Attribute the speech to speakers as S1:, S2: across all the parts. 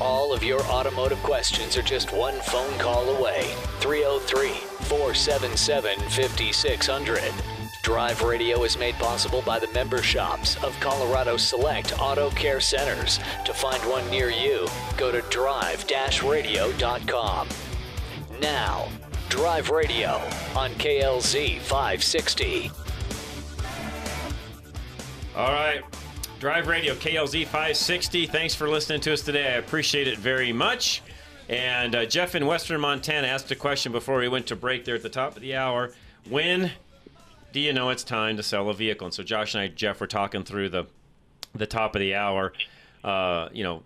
S1: All of your automotive questions are just one phone call away. 303 477 5600. Drive Radio is made possible by the member shops of Colorado Select Auto Care Centers. To find one near you, go to drive radio.com. Now, Drive Radio on KLZ 560.
S2: All right. Drive Radio, KLZ 560. Thanks for listening to us today. I appreciate it very much. And uh, Jeff in Western Montana asked a question before we went to break there at the top of the hour. When do you know it's time to sell a vehicle? And so Josh and I, Jeff, were talking through the the top of the hour. Uh, you know,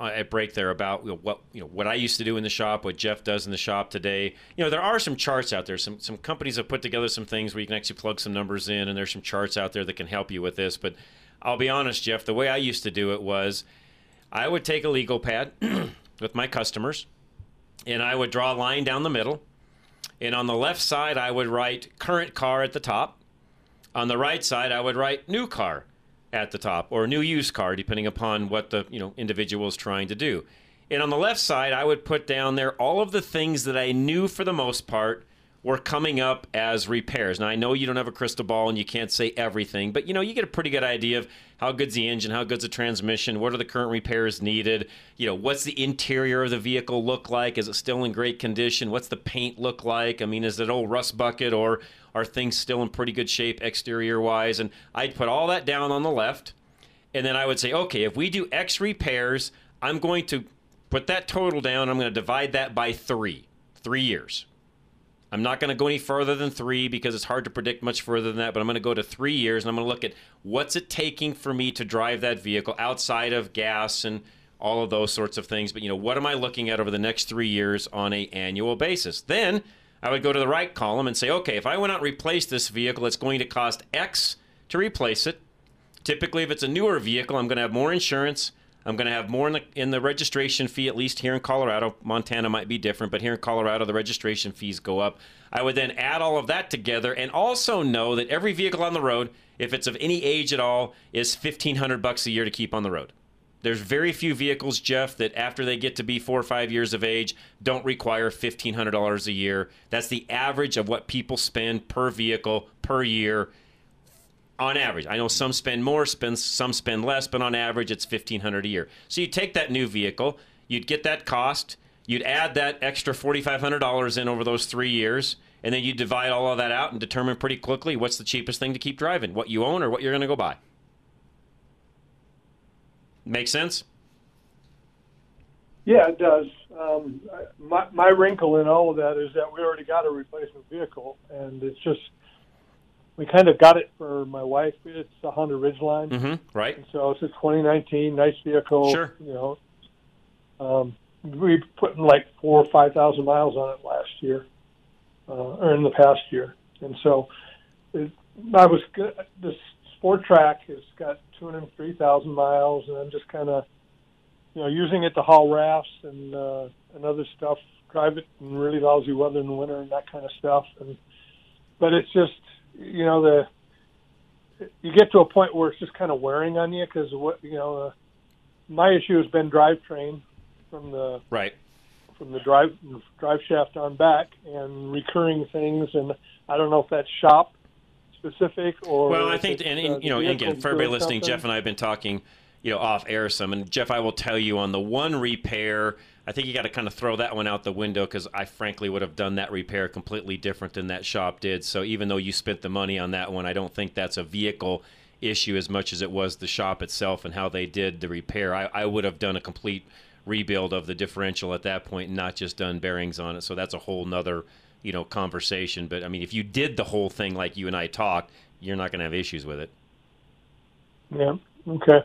S2: at break there about you know, what you know what I used to do in the shop, what Jeff does in the shop today. You know, there are some charts out there. Some some companies have put together some things where you can actually plug some numbers in, and there's some charts out there that can help you with this. But I'll be honest, Jeff. The way I used to do it was, I would take a legal pad with my customers, and I would draw a line down the middle, and on the left side I would write current car at the top. On the right side I would write new car at the top or new used car depending upon what the you know individual is trying to do and on the left side i would put down there all of the things that i knew for the most part were coming up as repairs now i know you don't have a crystal ball and you can't say everything but you know you get a pretty good idea of how good's the engine how good's the transmission what are the current repairs needed you know what's the interior of the vehicle look like is it still in great condition what's the paint look like i mean is it old rust bucket or are things still in pretty good shape exterior wise? And I'd put all that down on the left. And then I would say, okay, if we do X repairs, I'm going to put that total down. I'm going to divide that by three, three years. I'm not going to go any further than three because it's hard to predict much further than that, but I'm going to go to three years and I'm going to look at what's it taking for me to drive that vehicle outside of gas and all of those sorts of things. But, you know, what am I looking at over the next three years on a annual basis? Then I would go to the right column and say, okay, if I went out and replaced this vehicle, it's going to cost X to replace it. Typically, if it's a newer vehicle, I'm going to have more insurance. I'm going to have more in the, in the registration fee, at least here in Colorado. Montana might be different, but here in Colorado, the registration fees go up. I would then add all of that together and also know that every vehicle on the road, if it's of any age at all, is 1500 bucks a year to keep on the road. There's very few vehicles, Jeff, that after they get to be four or five years of age don't require $1,500 a year. That's the average of what people spend per vehicle per year on average. I know some spend more, spend, some spend less, but on average it's 1500 a year. So you take that new vehicle, you'd get that cost, you'd add that extra $4,500 in over those three years, and then you divide all of that out and determine pretty quickly what's the cheapest thing to keep driving, what you own or what you're going to go buy. Make sense?
S3: Yeah, it does. Um, my, my wrinkle in all of that is that we already got a replacement vehicle, and it's just we kind of got it for my wife. It's a Honda Ridgeline,
S2: mm-hmm, right?
S3: And so it's a 2019, nice vehicle.
S2: Sure.
S3: You know, um, we put in like four or five thousand miles on it last year, uh, or in the past year, and so it, I was good. This Sport Trac has got 203,000 miles, and I'm just kind of, you know, using it to haul rafts and uh, and other stuff. Drive it in really lousy weather in the winter and that kind of stuff. And but it's just, you know, the you get to a point where it's just kind of wearing on you because what you know, uh, my issue has been drivetrain from the
S2: right
S3: from the drive drive shaft on back and recurring things, and I don't know if that's shop specific or
S2: well i think and, uh, you know again for everybody listening
S3: something?
S2: jeff and i have been talking you know off air some and jeff i will tell you on the one repair i think you got to kind of throw that one out the window because i frankly would have done that repair completely different than that shop did so even though you spent the money on that one i don't think that's a vehicle issue as much as it was the shop itself and how they did the repair i, I would have done a complete rebuild of the differential at that point and not just done bearings on it so that's a whole nother you know conversation. But I mean, if you did the whole thing like you and I talked, you're not going to have issues with it.
S3: Yeah. Okay.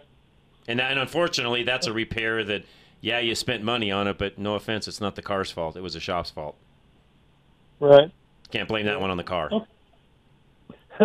S2: And and unfortunately, that's a repair that yeah, you spent money on it, but no offense, it's not the car's fault. It was the shop's fault.
S3: Right.
S2: Can't blame that one on the car.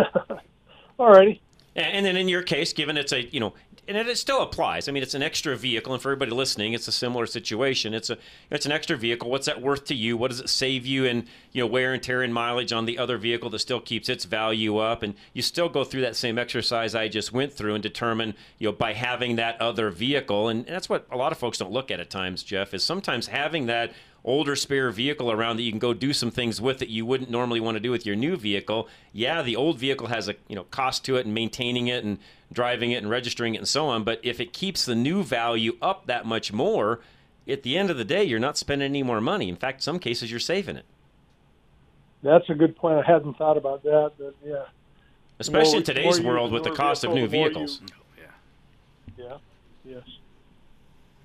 S3: All righty.
S2: And then in your case, given it's a you know, and it, still applies. I mean, it's an extra vehicle, and for everybody listening, it's a similar situation. It's a it's an extra vehicle. What's that worth to you? What does it save you in you know wear and tear and mileage on the other vehicle that still keeps its value up? And you still go through that same exercise I just went through and determine you know by having that other vehicle, and, and that's what a lot of folks don't look at at times. Jeff is sometimes having that older spare vehicle around that you can go do some things with that you wouldn't normally want to do with your new vehicle. Yeah, the old vehicle has a you know cost to it and maintaining it and driving it and registering it and so on. But if it keeps the new value up that much more, at the end of the day, you're not spending any more money. In fact, some cases you're saving it.
S3: That's a good point. I hadn't thought about that, but yeah.
S2: Especially
S3: More-
S2: in today's world with the
S3: newer
S2: cost of new
S3: the more you-
S2: vehicles.
S3: Yeah. Yeah. Yes.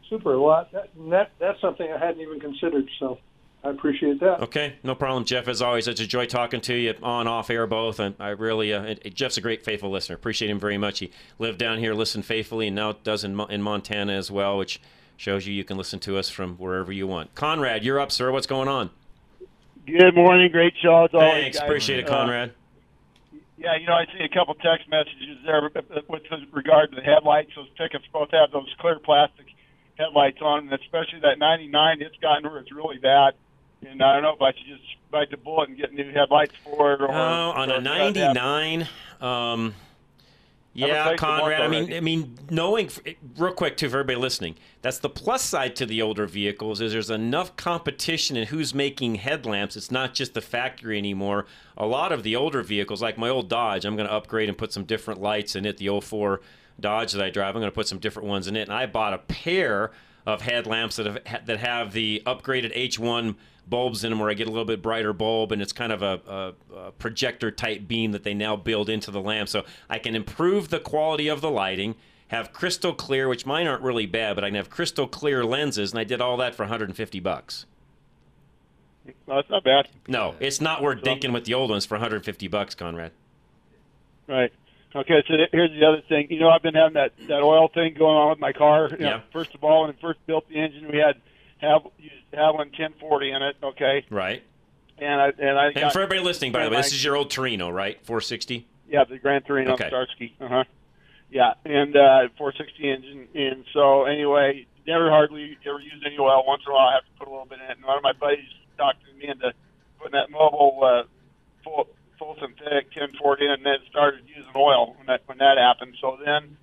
S3: Super. Well, that, that that's something I hadn't even considered. So I appreciate that.
S2: Okay, no problem, Jeff. As always, it's a joy talking to you on, off air, both. And I really, uh, Jeff's a great, faithful listener. Appreciate him very much. He lived down here, listened faithfully, and now does in, in Montana as well, which shows you you can listen to us from wherever you want. Conrad, you're up, sir. What's going on?
S4: Good morning, great show as always.
S2: Thanks,
S4: guys.
S2: appreciate it,
S4: Uh,
S2: Conrad.
S4: yeah, you know, I see a couple text messages there with regard to the headlights. Those tickets both have those clear plastic headlights on, and especially that 99, it's gotten where it's really bad. And I don't know if I should just bite the bullet and get new headlights for it. Or,
S2: Oh, on
S4: or
S2: a
S4: if I'd have-
S2: 99. Um, yeah,
S4: replaced them once
S2: Conrad. I mean. I mean, knowing real quick too for everybody listening, that's the plus side to the older vehicles is there's enough competition in who's making headlamps. It's not just the factory anymore. A lot of the older vehicles, like my old Dodge, I'm going to upgrade and put some different lights in it. The 04 Dodge that I drive, I'm going to put some different ones in it. And I bought a pair of headlamps that have that have the upgraded H1 bulbs in them where I get a little bit brighter bulb and it's kind of a, a, a projector type beam that they now build into the lamp. So I can improve the quality of the lighting, have crystal clear, which mine aren't really bad, but I can have crystal clear lenses, and I did all that for 150 bucks.
S4: No, it's not bad.
S2: No, it's not worth dinking with the old ones for 150 bucks, Conrad.
S4: Right. Okay, so here's the other thing. You know, I've been having that, that oil thing going on with my car. You know,
S2: Yeah.
S4: First of all, when I first built the engine, we had have used Havoline 1040 in it. Okay,
S2: Right.
S4: and I and I
S2: And
S4: got
S2: for everybody listening, by the way, this is your old Torino, right? 460.
S4: yeah the Grand Torino
S2: Okay.
S4: Starsky. Uh huh. Yeah, and uh, 460 engine. And so anyway, never hardly ever used any oil. Once in a while, I have to put a little bit in it. And one of my buddies talked me into putting that Mobil uh, full full synthetic 1040 in, and then started using oil when that when that happened. So then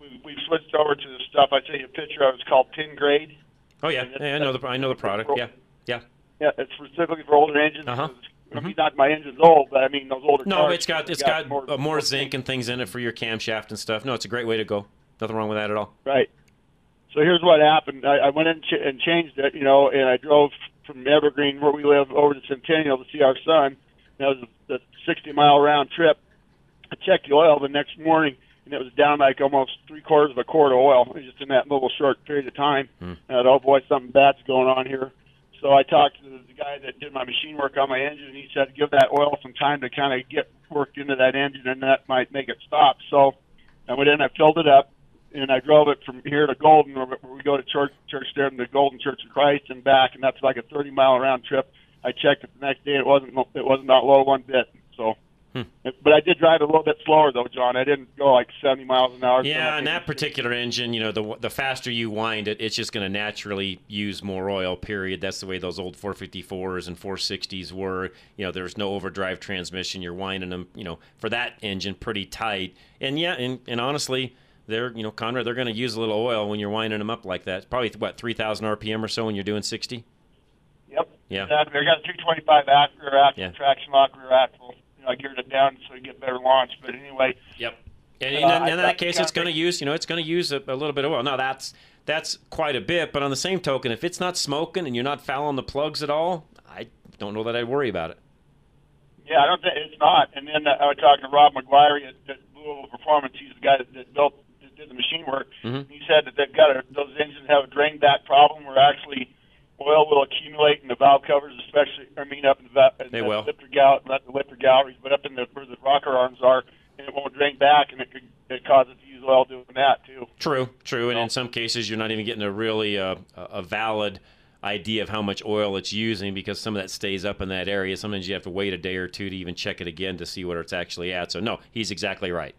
S4: we we switched over to the stuff. I sent you a picture of. It's called Penn-Grade.
S2: Oh yeah, yeah I know the I know the product. Yeah, yeah.
S4: Yeah, it's specifically for older engines.
S2: Uh-huh.
S4: I mean, not my engine's old, but I mean those older
S2: No,
S4: cars.
S2: it's got it's got more, uh, more zinc and things in it for your camshaft and stuff. No, it's a great way to go. Nothing wrong with that at all.
S4: Right. So here's what happened. I, I went in ch- and changed it, you know, and I drove from Evergreen, where we live, over to Centennial to see our son. That was a, a 60 mile round trip. I checked the oil the next morning, and it was down like almost three quarters of a quart of oil, just in that little short period of time.
S2: Hmm.
S4: And I thought, oh boy, something bad's going on here. So I talked to the guy that did my machine work on my engine, and he said, give that oil some time to kind of get worked into that engine, and that might make it stop. So I went in, I filled it up, and I drove it from here to Golden, where where we go to church, church there in the Golden Church of Christ and back, and that's like a 30 mile round trip. I checked it the next day; it wasn't it wasn't not low one bit.
S2: Hmm.
S4: but I did drive a little bit slower though, John. I didn't go like 70 miles an hour.
S2: Yeah, and that particular engine, you know, the the faster you wind it, it's just going to naturally use more oil. Period. That's the way those old 454s and 460s were. You know, there's no overdrive transmission. You're winding them, you know, for that engine pretty tight. And yeah, and, and honestly, they're you know, Conrad, they're going to use a little oil when you're winding them up like that. It's probably what 3,000 RPM or so when you're doing 60.
S4: Yep.
S2: Yeah.
S4: Exactly. I got a 325 act rear axle,
S2: Yeah.
S4: traction lock rear axle. I geared it down so you get better launch. But anyway,
S2: Yep. And
S4: Uh,
S2: in,
S4: I
S2: in that case, it's going to use, you know, it's going to use a, a little bit of oil. Now that's that's quite a bit, but on the same token, if it's not smoking and you're not fouling the plugs at all, I don't know that I'd worry about it.
S4: Yeah, I don't think it's not. And then uh, I was talking to Rob McGuire at, at Louisville Performance. He's the guy that, that built, that did the machine work.
S2: Mhm.
S4: He said that they've got a, those engines have a drain back problem where actually oil will accumulate in the valve covers, especially. I mean, up in the, in
S2: They
S4: the
S2: will.
S4: lifter gal, not the lifter galleries, but up in the where the rocker arms are, and it won't drain back, and it could it to use oil doing that too.
S2: True, true, and
S4: No.
S2: in some cases, you're not even getting a really uh, a valid idea of how much oil it's using because some of that stays up in that area. Sometimes you have to wait a day or two to even check it again to see where it's actually at. So no, he's exactly right.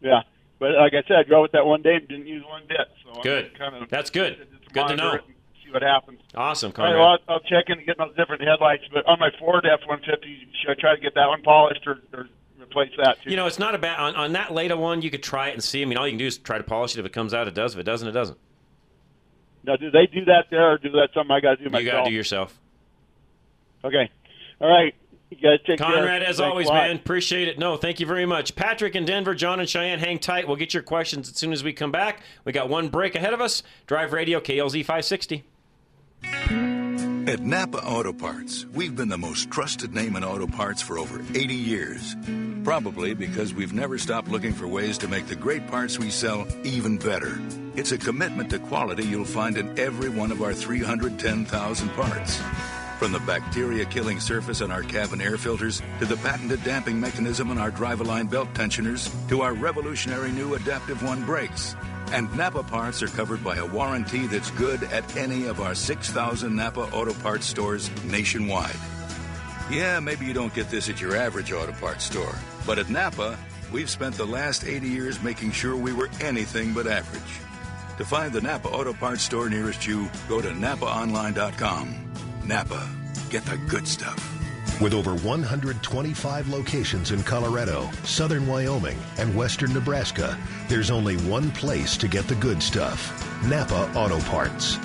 S4: Yeah, but like I said, I drove it that one day and didn't use one bit. So
S2: Good.
S4: Kind of
S2: That's good. Good to know.
S4: it See what happens.
S2: Awesome,
S4: All right,
S2: Conrad.
S4: well, I'll, I'll check in and get those different headlights. But on my Ford F-150, should I try to get that one polished or, or replace that too?
S2: You know, it's not a bad on, on that later one. You could try it and see. I mean, all you can do is try to polish it. If it comes out, it does. If it doesn't, it doesn't.
S4: now, do they do that there, or do that something I got to do myself?
S2: You got to do yourself.
S4: Okay. All right. You guys take care.
S2: Conrad, as
S4: Thanks
S2: always, man, appreciate it. No, thank you very much. Patrick in Denver, John and Cheyenne, hang tight. We'll get your questions as soon as we come back. We got one break ahead of us. Drive Radio KLZ 560.
S5: At Napa Auto Parts, we've been the most trusted name in auto parts for over 80 years. Probably because we've never stopped looking for ways to make the great parts we sell even better. It's a commitment to quality you'll find in every one of our 310,000 parts. From the bacteria killing surface on our cabin air filters, to the patented damping mechanism on our drive line belt tensioners, to our revolutionary new Adaptive One brakes. And Napa parts are covered by a warranty that's good at any of our 6,000 Napa Auto Parts stores nationwide. Yeah, maybe you don't get this at your average auto parts store, but at Napa, we've spent the last 80 years making sure we were anything but average. To find the Napa Auto Parts store nearest you, go to napaonline.com. Napa, get the good stuff.
S6: With over 125 locations in Colorado, southern Wyoming, and western Nebraska, there's only one place to get the good stuff Napa Auto Parts.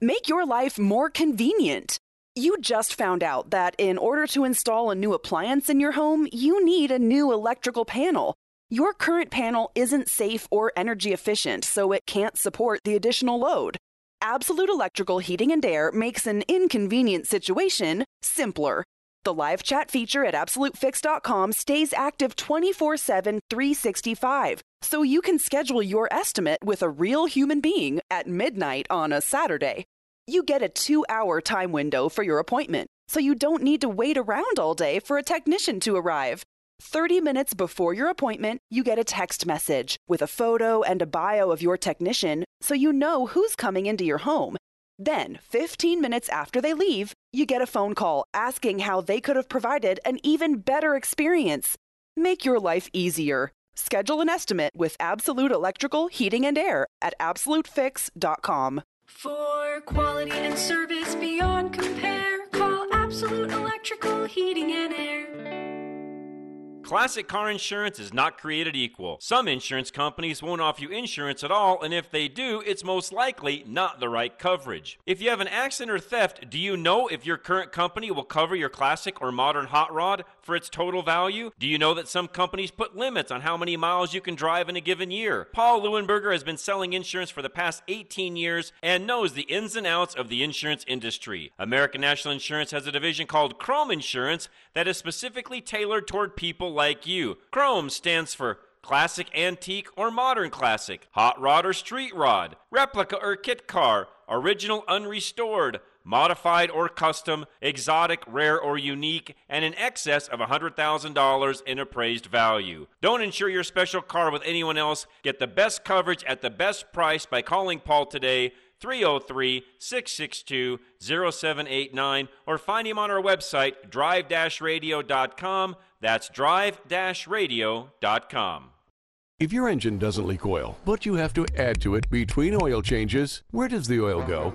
S7: Make your life more convenient. You just found out that in order to install a new appliance in your home, you need a new electrical panel. Your current panel isn't safe or energy efficient, so it can't support the additional load. Absolute Electrical Heating and Air makes an inconvenient situation simpler. The live chat feature at AbsoluteFix.com stays active 24 7, 365, so you can schedule your estimate with a real human being at midnight on a Saturday. You get a two hour time window for your appointment, so you don't need to wait around all day for a technician to arrive. 30 minutes before your appointment, you get a text message with a photo and a bio of your technician so you know who's coming into your home. Then, 15 minutes after they leave, you get a phone call asking how they could have provided an even better experience. Make your life easier. Schedule an estimate with Absolute Electrical Heating and Air at absolutefix.com.
S8: For quality and service beyond compare, call Absolute Electrical Heating and Air.
S2: Classic car insurance is not created equal. Some insurance companies won't offer you insurance at all, and if they do, it's most likely not the right coverage. If you have an accident or theft, do you know if your current company will cover your classic or modern hot rod for its total value? Do you know that some companies put limits on how many miles you can drive in a given year? Paul Leuenberger has been selling insurance for the past 18 years and knows the ins and outs of the insurance industry. American National Insurance has a division called Chrome Insurance that is specifically tailored toward people like you. Chrome stands for classic, antique, or modern classic, hot rod or street rod, replica or kit car, original unrestored, modified or custom, exotic, rare, or unique, and in excess of $100,000 in appraised value. Don't insure your special car with anyone else. Get the best coverage at the best price by calling Paul today. 303 662 0789 or find him on our website drive radio.com. That's drive radio.com.
S9: If your engine doesn't leak oil, but you have to add to it between oil changes, where does the oil go?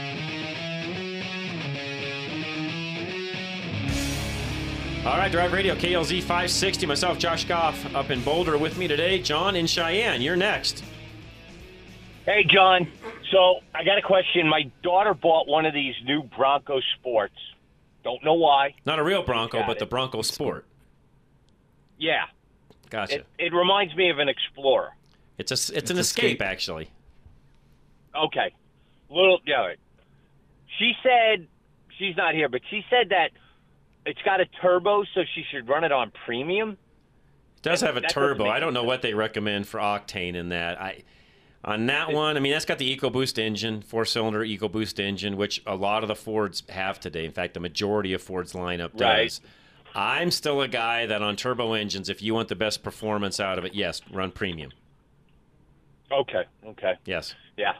S2: All right, Drive Radio, KLZ 560. Myself, Josh Goff, up in Boulder with me today. John in Cheyenne, you're next.
S10: Hey, John. So I got a question. My daughter bought one of these new Bronco Sports. Don't know why.
S2: Not a real Bronco,
S10: Got
S2: but the. Bronco Sport.
S10: Yeah.
S2: Gotcha.
S10: It, it reminds me of an Explorer.
S2: it's a, it's, an escape, actually.
S10: Okay. Little, yeah. all right. She said she's not here, but she said that it's got a turbo, so she should run it on premium.
S2: It does have a turbo. I don't know what they recommend for octane in that. I on that one, I mean that's got the EcoBoost engine, four-cylinder EcoBoost engine, which a lot of the Fords have today. In fact, the majority of Ford's lineup does.
S10: Right.
S2: I'm still a guy that on turbo engines, if you want the best performance out of it, yes, run premium.
S10: Okay. Okay.
S2: Yes.
S10: Yeah.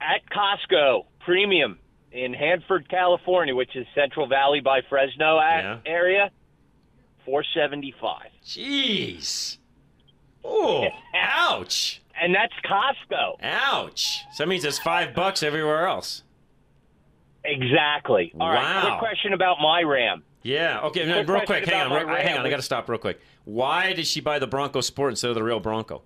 S10: At Costco, premium in Hanford, California, which is Central Valley by Fresno
S2: Yeah.
S10: area, four seventy five.
S2: Jeez. Oh, ouch.
S10: And that's Costco.
S2: Ouch. So that means it's five bucks everywhere else.
S10: Exactly. All right.
S2: Wow.
S10: Quick question about my Ram.
S2: Yeah. Okay. No, real quick. Hang on. hang on. I got to stop real quick. Why did she buy the Bronco Sport instead of the real Bronco?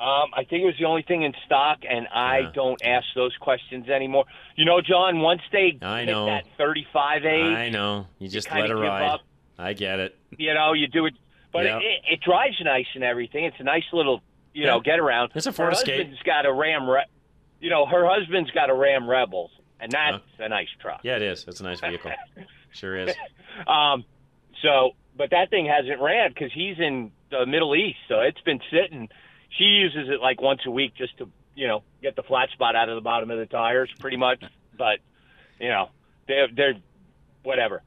S10: Um, I think it was the only thing in stock, and I
S2: Yeah.
S10: don't ask those questions anymore. You know, John, once they
S2: I
S10: hit
S2: know.
S10: that 35 age,
S2: I know. You just let
S10: it
S2: ride.
S10: up.
S2: I get it.
S10: you know, you do it. But
S2: Yeah.
S10: it, it, it drives nice and everything. It's a nice little, you
S2: Yeah.
S10: know, get around.
S2: It's a
S10: her
S2: Ford Escape.
S10: husband's got a Ram, Re- you know, her husband's got a Ram Rebels, and that's a nice truck.
S2: Yeah, it is. It's a nice vehicle. sure is.
S10: Um, so, but that thing hasn't ran because he's in the Middle East, so it's been sitting. She uses it like once a week just to, you know, get the flat spot out of the bottom of the tires, pretty much. But, you know, they're they're whatever.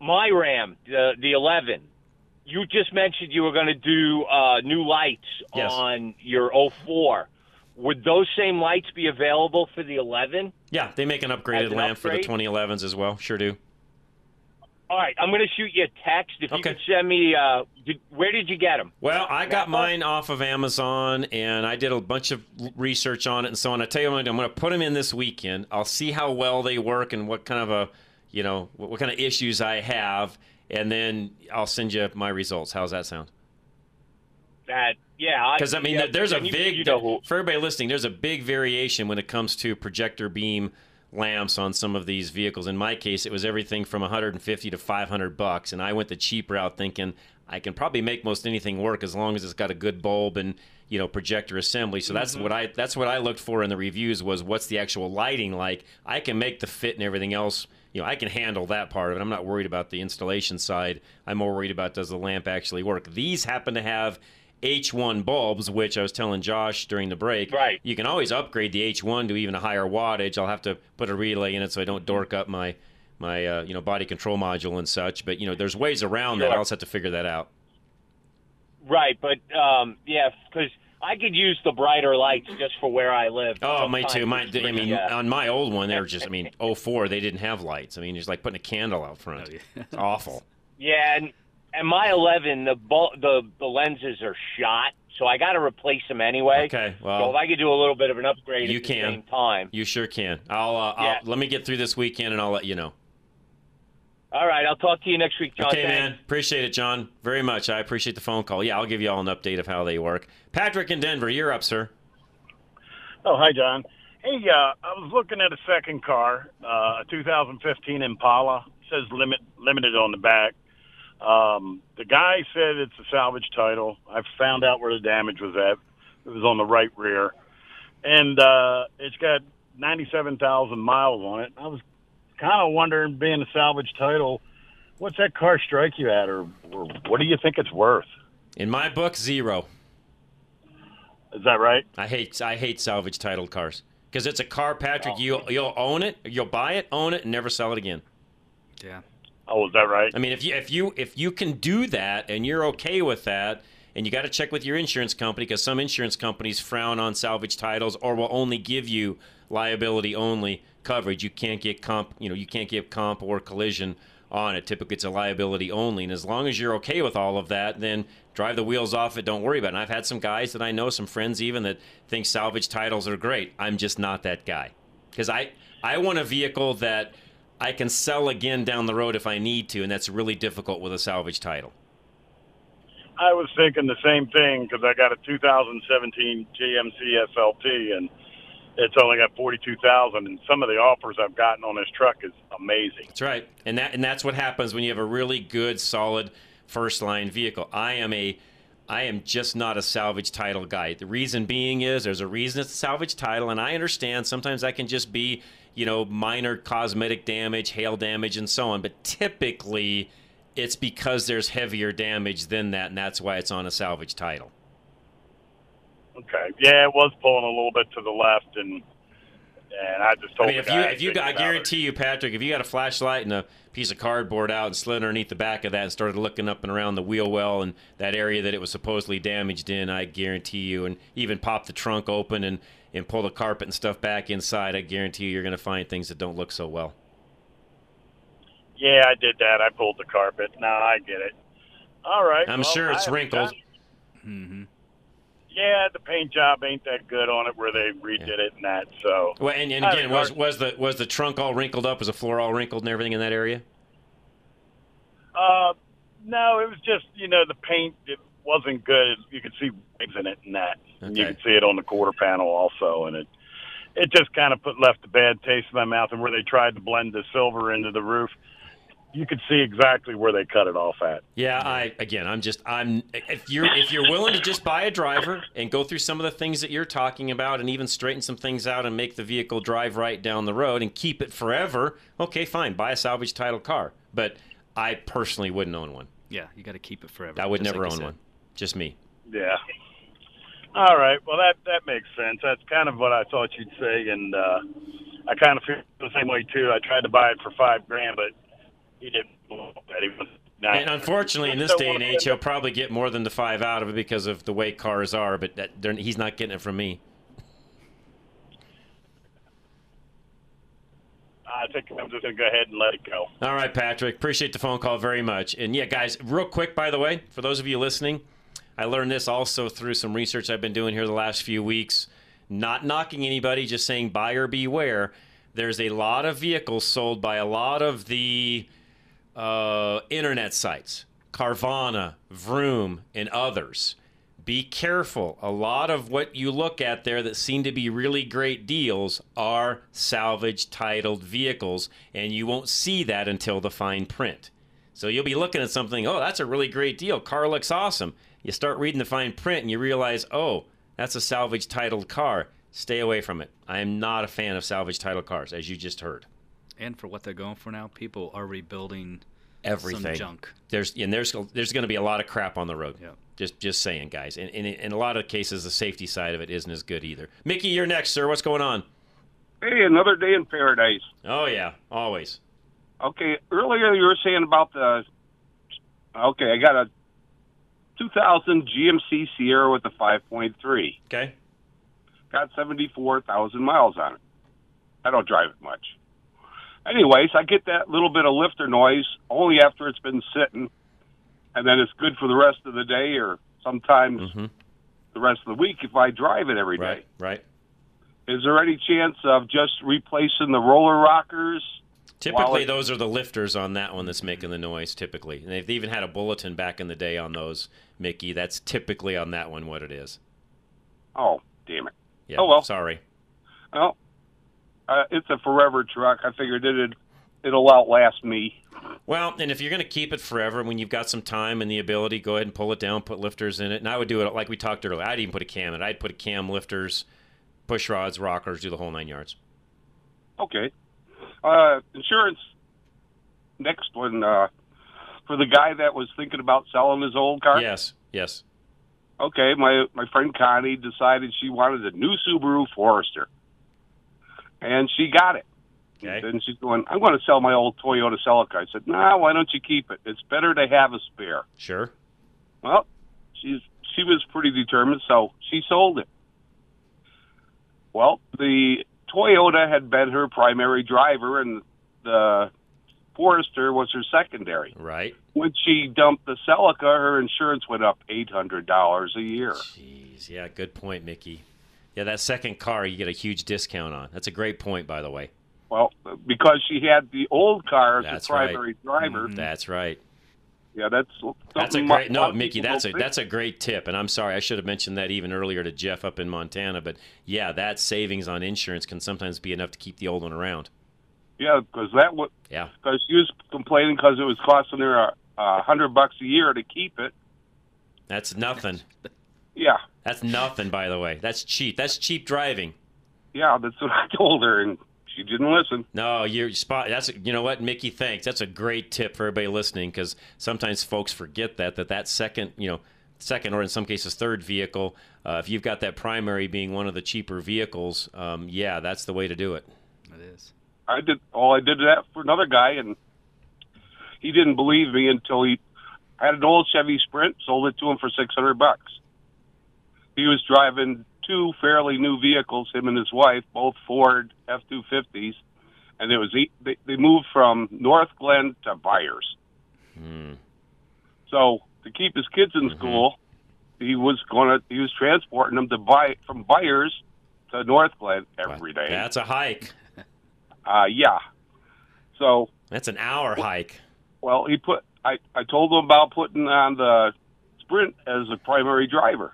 S10: My Ram, the the 11. You just mentioned you were going to do uh, new lights
S2: Yes.
S10: on your 04. Would those same lights be available for the 11?
S2: Yeah, they make an upgraded
S10: an
S2: lamp for the 2011s as well. Sure do.
S10: All right, I'm going to shoot you a text. If you
S2: Okay.
S10: could send me, uh, did, where did you get them?
S2: Well, I got mine off of Amazon, and I did a bunch of research on it and so on. I tell you what, I'm going to put them in this weekend. I'll see how well they work and what kind of a, you know, what, what kind of issues I have, and then I'll send you my results. How's that sound?
S10: That yeah,
S2: Because I mean,
S10: yeah,
S2: there's a
S10: you-
S2: big
S10: you know
S2: for everybody listening. There's a big variation when it comes to projector beam lamps on some of these vehicles. In my case, it was everything from 150 to 500 bucks, and I went the cheap route, thinking I can probably make most anything work as long as it's got a good bulb and you know projector assembly. So that's
S10: Mm-hmm.
S2: what I that's what I looked for in the reviews was what's the actual lighting like. I can make the fit and everything else. You know, I can handle that part of it. I'm not worried about the installation side. I'm more worried about does the lamp actually work. These happen to have H1 bulbs, which I was telling Josh during the break.
S10: Right.
S2: You can always upgrade the H1 to even a higher wattage. I'll have to put a relay in it so I don't dork up my my uh, you know body control module and such. But you know, there's ways around that. I'll just have to figure that out.
S10: right, but um, yeah, because I could use the brighter lights just for where I live.
S2: Oh, me too. My,
S10: it's
S2: I mean,
S10: uh,
S2: on my old one, they were just. I mean, 04, they didn't have lights. I mean, it's like putting a candle out front. It's awful.
S10: yeah, and and my 11, the bul- the the lenses are shot, so I got to replace them anyway.
S2: Okay,
S10: so
S2: well,
S10: if I could do a little bit of an upgrade
S2: you
S10: at the
S2: can.
S10: same time.
S2: You sure can. I'll, uh,
S10: Yeah.
S2: I'll let me get through this weekend and I'll let you know.
S10: All right, I'll talk to you next week, John.
S2: Okay,
S10: Thanks.
S2: man. Appreciate it, John. Very much. I appreciate the phone call. Yeah, I'll give you all an update of how they work. Patrick in Denver, you're up, sir.
S11: Oh, hi, John. Hey, uh, I was looking at a second car, uh, a 2015 Impala. It says limit limited on the back. Um, the guy said it's a salvage title. I found out where the damage was at. It was on the right rear, and uh, it's got 97,000 miles on it. I was kind of wondering, being a salvage title, what's that car strike you at, or, or what do you think it's worth?
S2: In my book, zero.
S11: Is that right?
S2: I hate I hate salvage titled cars because it's a car, Patrick. You you'll own it, you'll buy it, own it, and never sell it again.
S12: Yeah.
S11: Oh, is that right?
S2: I mean, if you if you if you can do that and you're okay with that, and you got to check with your insurance company because some insurance companies frown on salvage titles or will only give you liability only coverage. You can't get comp, you know, you can't get comp or collision on it. Typically, it's a liability only, and as long as you're okay with all of that, then drive the wheels off it. Don't worry about it. And I've had some guys that I know, some friends even, that think salvage titles are great. I'm just not that guy because I I want a vehicle that I can sell again down the road if I need to, and that's really difficult with a salvage title.
S11: I was thinking the same thing because I got a 2017 GMC SLT and it's only got 42,000 and some of the offers I've gotten on this truck is amazing.
S2: That's right, and that and that's what happens when you have a really good, solid first line vehicle. I am a I am just not a salvage title guy. The reason being is there's a reason it's a salvage title, and I understand sometimes that can just be, you know, minor cosmetic damage, hail damage, and so on. But typically, it's because there's heavier damage than that, and that's why it's on a salvage title.
S11: Okay. Yeah, it was pulling a little bit to the left, and and I just
S2: I
S11: told
S2: mean,
S11: the
S2: if you if you got, I
S11: about it.
S2: guarantee you, Patrick, if you got a flashlight and a piece of cardboard out and slid underneath the back of that and started looking up and around the wheel well and that area that it was supposedly damaged in, I guarantee you, and even pop the trunk open and and pull the carpet and stuff back inside, I guarantee you, you're going to find things that don't look so well.
S11: Yeah, I did that. I pulled the carpet. No, I get it. All right.
S2: I'm
S11: well,
S2: sure it's
S11: I-
S2: wrinkled.
S12: Mm-hmm.
S11: Yeah, the paint job ain't that good on it where they redid it and that. So.
S2: Well, and, and again, was was the was the trunk all wrinkled up? Was the floor all wrinkled and everything in that area?
S11: Uh, no, it was just you know the paint. It wasn't good. You could see rigs in it and that. And you can see it on the quarter panel also, and it it just kind of put left a bad taste in my mouth. And where they tried to blend the silver into the roof, you could see exactly where they cut it off at.
S2: Yeah, I again, I'm just I'm if you're if you're willing to just buy a driver and go through some of the things that you're talking about and even straighten some things out and make the vehicle drive right down the road and keep it forever, okay, fine, buy a salvage title car. But I personally wouldn't own one.
S12: Yeah, you got to keep it forever.
S2: I would never
S12: like
S2: own one. Just me.
S11: Yeah. All right. Well, that that makes sense. That's kind of what I thought you'd say, and uh, I kind of feel the same way too. I tried to buy it for five grand, but he didn't. That he was not.
S2: And unfortunately, in this day and age, he'll probably get more than the five out of it because of the way cars are. But that, he's not getting it from me.
S11: I think I'm just gonna go ahead and let it go.
S2: All right, Patrick. Appreciate the phone call very much. And yeah, guys, real quick, by the way, for those of you listening, I learned this also through some research I've been doing here the last few weeks. Not knocking anybody, just saying buyer beware. There's a lot of vehicles sold by a lot of the uh, internet sites, Carvana, Vroom, and others. Be careful. A lot of what you look at there that seem to be really great deals are salvage titled vehicles, and you won't see that until the fine print. So you'll be looking at something, oh, that's a really great deal. Car looks awesome. You start reading the fine print and you realize, oh, that's a salvage titled car. Stay away from it. I am not a fan of salvage title cars, as you just heard.
S12: And for what they're going for now, people are rebuilding
S2: Everything.
S12: some junk.
S2: There's and there's there's going to be a lot of crap on the road.
S12: Yeah.
S2: Just just saying, guys. And, and in a lot of cases, the safety side of it isn't as good either. Mickey, you're next, sir. What's going on?
S13: Hey, another day in paradise.
S2: Oh yeah, always.
S13: Okay, earlier you were saying about the. Okay, I got a 2000 GMC Sierra with a 5.3.
S2: Okay.
S13: Got 74,000 miles on it. I don't drive it much. Anyways, I get that little bit of lifter noise only after it's been sitting, and then it's good for the rest of the day or sometimes mm-hmm. the rest of the week if I drive it every day.
S2: Right. Right.
S13: Is there any chance of just replacing the roller rockers?
S2: Typically,
S13: it-
S2: those are the lifters on that one that's making the noise. Typically, and they've even had a bulletin back in the day on those, Mickey. That's typically on that one what it is.
S13: Oh, damn it.
S2: Yeah.
S13: Oh, well.
S2: Sorry.
S13: Well, uh, it's a forever truck. I figured it'd it'll outlast me.
S2: Well, and if you're going to keep it forever, when you've got some time and the ability, go ahead and pull it down, put lifters in it. And I would do it like we talked earlier. I'd even put a cam in it. I'd put a cam, lifters, push rods, rockers, do the whole nine yards.
S13: Okay. Uh, insurance. Next one uh, for the guy that was thinking about selling his old car.
S2: Yes. Yes.
S13: Okay, my my friend Connie decided she wanted a new Subaru Forester, and she got it.
S2: Okay.
S13: And she's going, I'm going to sell my old Toyota Celica. I said, Nah, why don't you keep it? It's better to have a spare.
S2: Sure.
S13: Well, she's she was pretty determined, so she sold it. Well, the Toyota had been her primary driver, and the Forester was her secondary.
S2: Right.
S13: When she dumped the Celica, her insurance went up eight hundred dollars a year.
S2: Jeez. Yeah. Good point, Mickey. Yeah, that second car you get a huge discount on. That's a great point, by the way.
S13: Well, because she had the old car as
S2: That's
S13: the primary
S2: right.
S13: driver.
S2: That's right.
S13: Yeah, that's
S2: That's a great no, Mickey. That's a that's a great tip, and I'm sorry I should have mentioned that even earlier to Jeff up in Montana. But yeah, that savings on insurance can sometimes be enough to keep the old one around.
S13: Yeah, because that
S2: Yeah.
S13: because she was complaining because it was costing her a, a hundred bucks a year to keep it.
S2: That's nothing.
S13: Yeah,
S2: That's nothing, by the way. That's cheap. That's cheap driving.
S13: yeah, that's what I told her, and she didn't listen.
S2: No, you're spot. That's you know what, Mickey. Thanks. That's a great tip for everybody listening because sometimes folks forget that that that second, you know, second or in some cases third vehicle. Uh, if you've got that primary being one of the cheaper vehicles, um, yeah, that's the way to do it.
S12: It is.
S13: I did all I did that for another guy, and he didn't believe me until he had an old Chevy Sprint, sold it to him for six hundred bucks. He was driving two fairly new vehicles, him and his wife, both Ford F two fifties, and it was they, they moved from North Glen to Byers. So to keep his kids in school, he was going to he was transporting them to buy from Byers to Northglenn every day.
S2: That's a hike.
S13: Uh, yeah. So
S2: That's an hour hike.
S13: well, he put. I I told him about putting on the Sprint as a primary driver.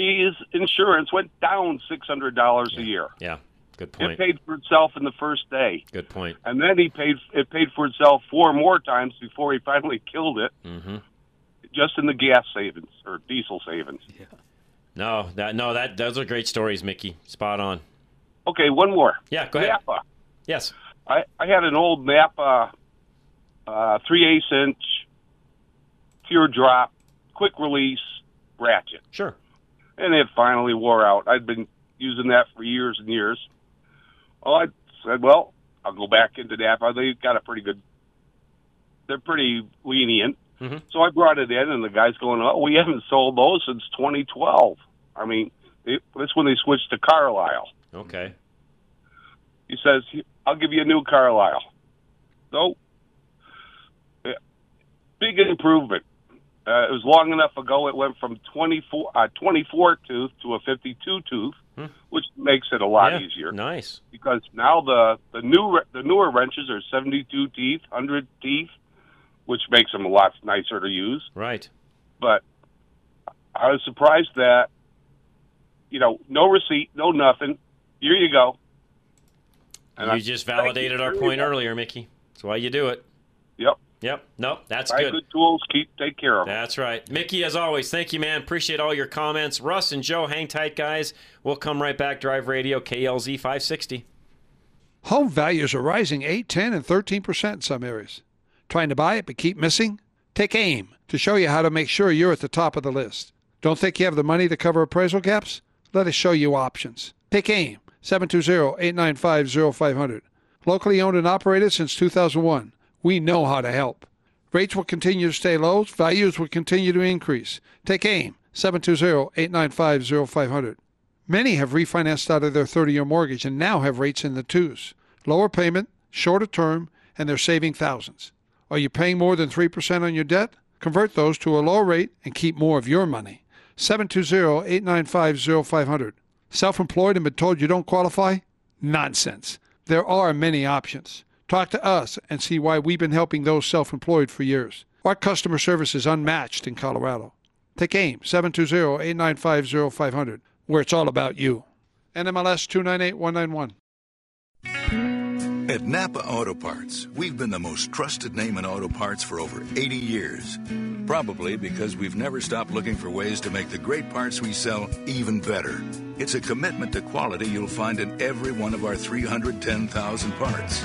S13: His insurance went down six hundred dollars a year.
S2: Yeah, good point.
S13: It paid for itself in the first day,
S2: Good point.
S13: and then he paid. It paid for itself four more times before he finally killed it,
S2: hmm
S13: just in the gas savings or diesel savings.
S2: No, that no, that those are great stories, Mickey. Spot on.
S13: Okay, one more.
S2: Yeah, go ahead.
S13: Napa.
S2: Yes.
S13: I, I had an old Napa uh, three eighths inch pure drop, quick release ratchet.
S2: Sure.
S13: And it finally wore out. I'd been using that for years and years. Well, I said, well, I'll go back into Napa. They've got a pretty good. They're pretty lenient.
S2: Mm-hmm.
S13: So I brought it in, and the guy's going, "Oh, we haven't sold those since 2012." I mean, it, that's when they switched to Carlyle.
S2: Okay.
S13: He says, "I'll give you a new Carlyle." So, yeah, big improvement. Uh, it was long enough ago. It went from 24, uh, 24 tooth to a 52 tooth,
S2: Hmm.
S13: which makes it a lot
S2: Yeah,
S13: easier.
S2: Nice.
S13: Because now the the new the newer wrenches are 72 teeth, 100 teeth, which makes them a lot nicer to use.
S2: Right.
S13: But I was surprised that you know no receipt, no nothing. Here you go. And
S2: you
S13: I-
S2: just validated our point earlier, Mickey. That's why you do it.
S13: Yep.
S2: Yep. Nope. That's
S13: Buy
S2: good.
S13: good tools. Keep take care of them.
S2: That's right. Mickey, as always, thank you, man. Appreciate all your comments. Russ and Joe, hang tight, guys. We'll come right back. Drive Radio, KLZ 560.
S14: Home values are rising 8, 10, and 13% in some areas. Trying to buy it but keep missing? Take AIM to show you how to make sure you're at the top of the list. Don't think you have the money to cover appraisal gaps? Let us show you options. Take AIM 720-895-0500. Locally owned and operated since 2001. We know how to help. Rates will continue to stay low. Values will continue to increase. Take AIM 720-895-0500. Many have refinanced out of their 30 year mortgage and now have rates in the twos. Lower payment, shorter term, and they're saving thousands. Are you paying more than 3% on your debt? Convert those to a lower rate and keep more of your money. 720 895 0500. Self employed and been told you don't qualify? Nonsense. There are many options. Talk to us and see why we've been helping those self employed for years. Our customer service is unmatched in Colorado. Take AIM 720 895 0500, where it's all about you. NMLS 298191.
S5: At Napa Auto Parts, we've been the most trusted name in auto parts for over 80 years. Probably because we've never stopped looking for ways to make the great parts we sell even better. It's a commitment to quality you'll find in every one of our 310,000 parts.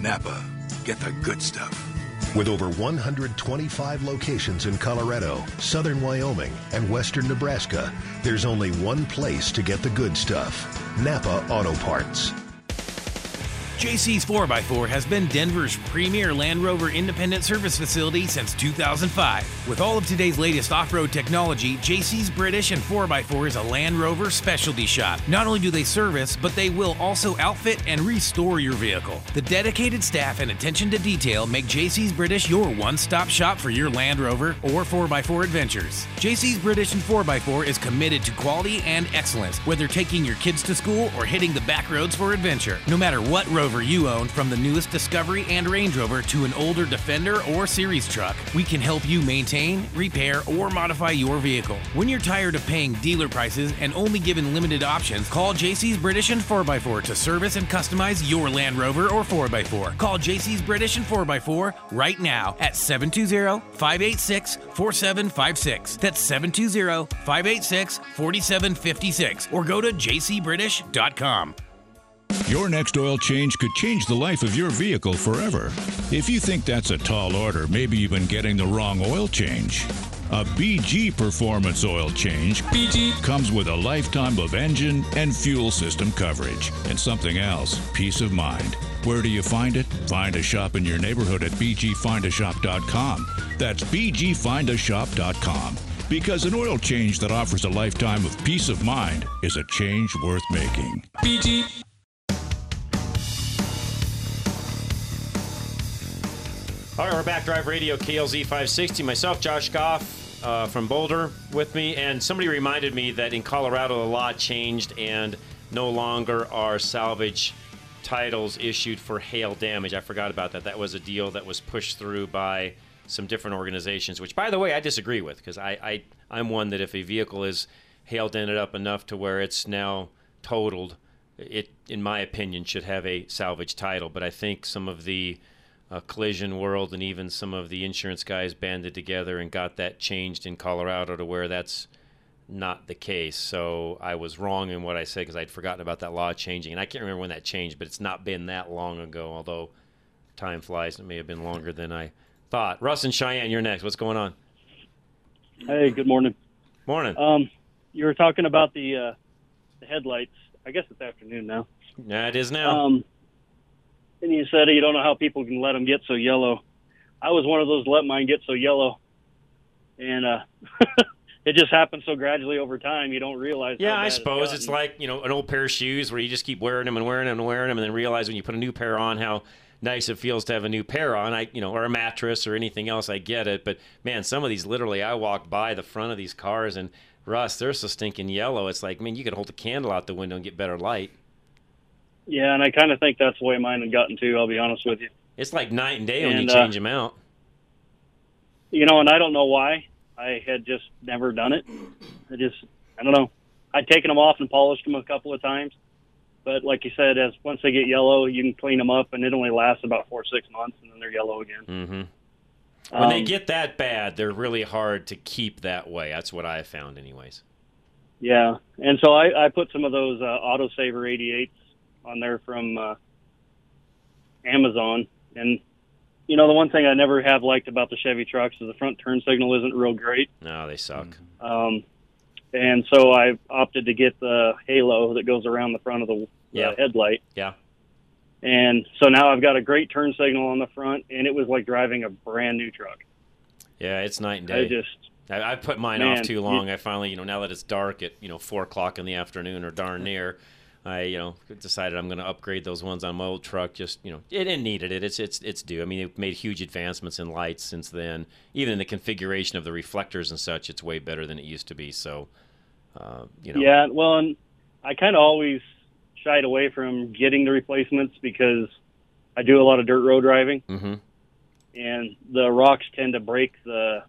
S5: Napa, get the good stuff.
S6: With over 125 locations in Colorado, southern Wyoming, and western Nebraska, there's only one place to get the good stuff Napa Auto Parts.
S15: JC's 4x4 has been Denver's premier Land Rover independent service facility since 2005. With all of today's latest off road technology, JC's British and 4x4 is a Land Rover specialty shop. Not only do they service, but they will also outfit and restore your vehicle. The dedicated staff and attention to detail make JC's British your one stop shop for your Land Rover or 4x4 adventures. JC's British and 4x4 is committed to quality and excellence, whether taking your kids to school or hitting the back roads for adventure. No matter what You own, from the newest Discovery and Range Rover to an older Defender or Series truck, we can help you maintain, repair, or modify your vehicle. When you're tired of paying dealer prices and only given limited options, call JC's British and 4x4 to service and customize your Land Rover or 4x4. Call JC's British and 4x4 right now at 720 586 4756. That's 720 586 4756. Or go to jcbritish.com.
S16: Your next oil change could change the life of your vehicle forever. If you think that's a tall order, maybe you've been getting the wrong oil change. A BG Performance oil change BG comes with a lifetime of engine and fuel system coverage and something else, peace of mind. Where do you find it? Find a shop in your neighborhood at bgfindashop.com. That's bgfindashop.com. Because an oil change that offers a lifetime of peace of mind is a change worth making. BG
S2: All right, we're back. Drive Radio KLZ 560. Myself, Josh Goff uh, from Boulder, with me, and somebody reminded me that in Colorado the law changed and no longer are salvage titles issued for hail damage. I forgot about that. That was a deal that was pushed through by some different organizations, which, by the way, I disagree with because I, I I'm one that if a vehicle is hail dented up enough to where it's now totaled, it, in my opinion, should have a salvage title. But I think some of the uh, collision world and even some of the insurance guys banded together and got that changed in Colorado to where that's not the case. So I was wrong in what I said because I'd forgotten about that law changing, and I can't remember when that changed, but it's not been that long ago. Although time flies, it may have been longer than I thought. Russ and Cheyenne, you're next. What's going on?
S17: Hey, good morning.
S2: Morning.
S17: Um, you were talking about the uh, the headlights. I guess it's afternoon now.
S2: Yeah, it is now.
S17: Um, and you said you don't know how people can let them get so yellow. I was one of those let mine get so yellow, and uh, it just happens so gradually over time. You don't realize.
S2: Yeah, I suppose
S17: it's
S2: it's like you know an old pair of shoes where you just keep wearing them and wearing them and wearing them, and then realize when you put a new pair on how nice it feels to have a new pair on. I you know or a mattress or anything else. I get it, but man, some of these literally I walk by the front of these cars and Russ, they're so stinking yellow. It's like man, you could hold a candle out the window and get better light.
S17: Yeah, and I kind of think that's the way mine had gotten to. I'll be honest with you.
S2: It's like night and day when you
S17: uh,
S2: change them out.
S17: You know, and I don't know why. I had just never done it. I just, I don't know. I'd taken them off and polished them a couple of times, but like you said, as once they get yellow, you can clean them up, and it only lasts about four or six months, and then they're yellow again.
S2: Mm-hmm. When they
S17: Um,
S2: get that bad, they're really hard to keep that way. That's what I found, anyways.
S17: Yeah, and so I, I put some of those uh, autosaver 88s on there from uh, Amazon, and you know the one thing I never have liked about the Chevy trucks is the front turn signal isn't real great.
S2: No, they suck.
S17: Um, and so I opted to get the halo that goes around the front of the, the
S2: Yeah.
S17: headlight.
S2: Yeah.
S17: And so now I've got a great turn signal on the front, and it was like driving a brand new truck.
S2: Yeah, it's night and day.
S17: I just
S2: I, I put mine
S17: Man,
S2: off too
S17: you-
S2: long. I finally, you know, now that it's dark at you know four o'clock in the afternoon or darn near, I you know decided I'm going to upgrade those ones on my old truck. Just you know, it, it needed it. It's it's it's due. I mean, they've made huge advancements in lights since then. Even in the configuration of the reflectors and such, it's way better than it used to be. So, uh, you know,
S17: Yeah, well, and I kind of always shied away from getting the replacements because I do a lot of dirt road driving,
S2: Mm-hmm.
S17: and the rocks tend to break the,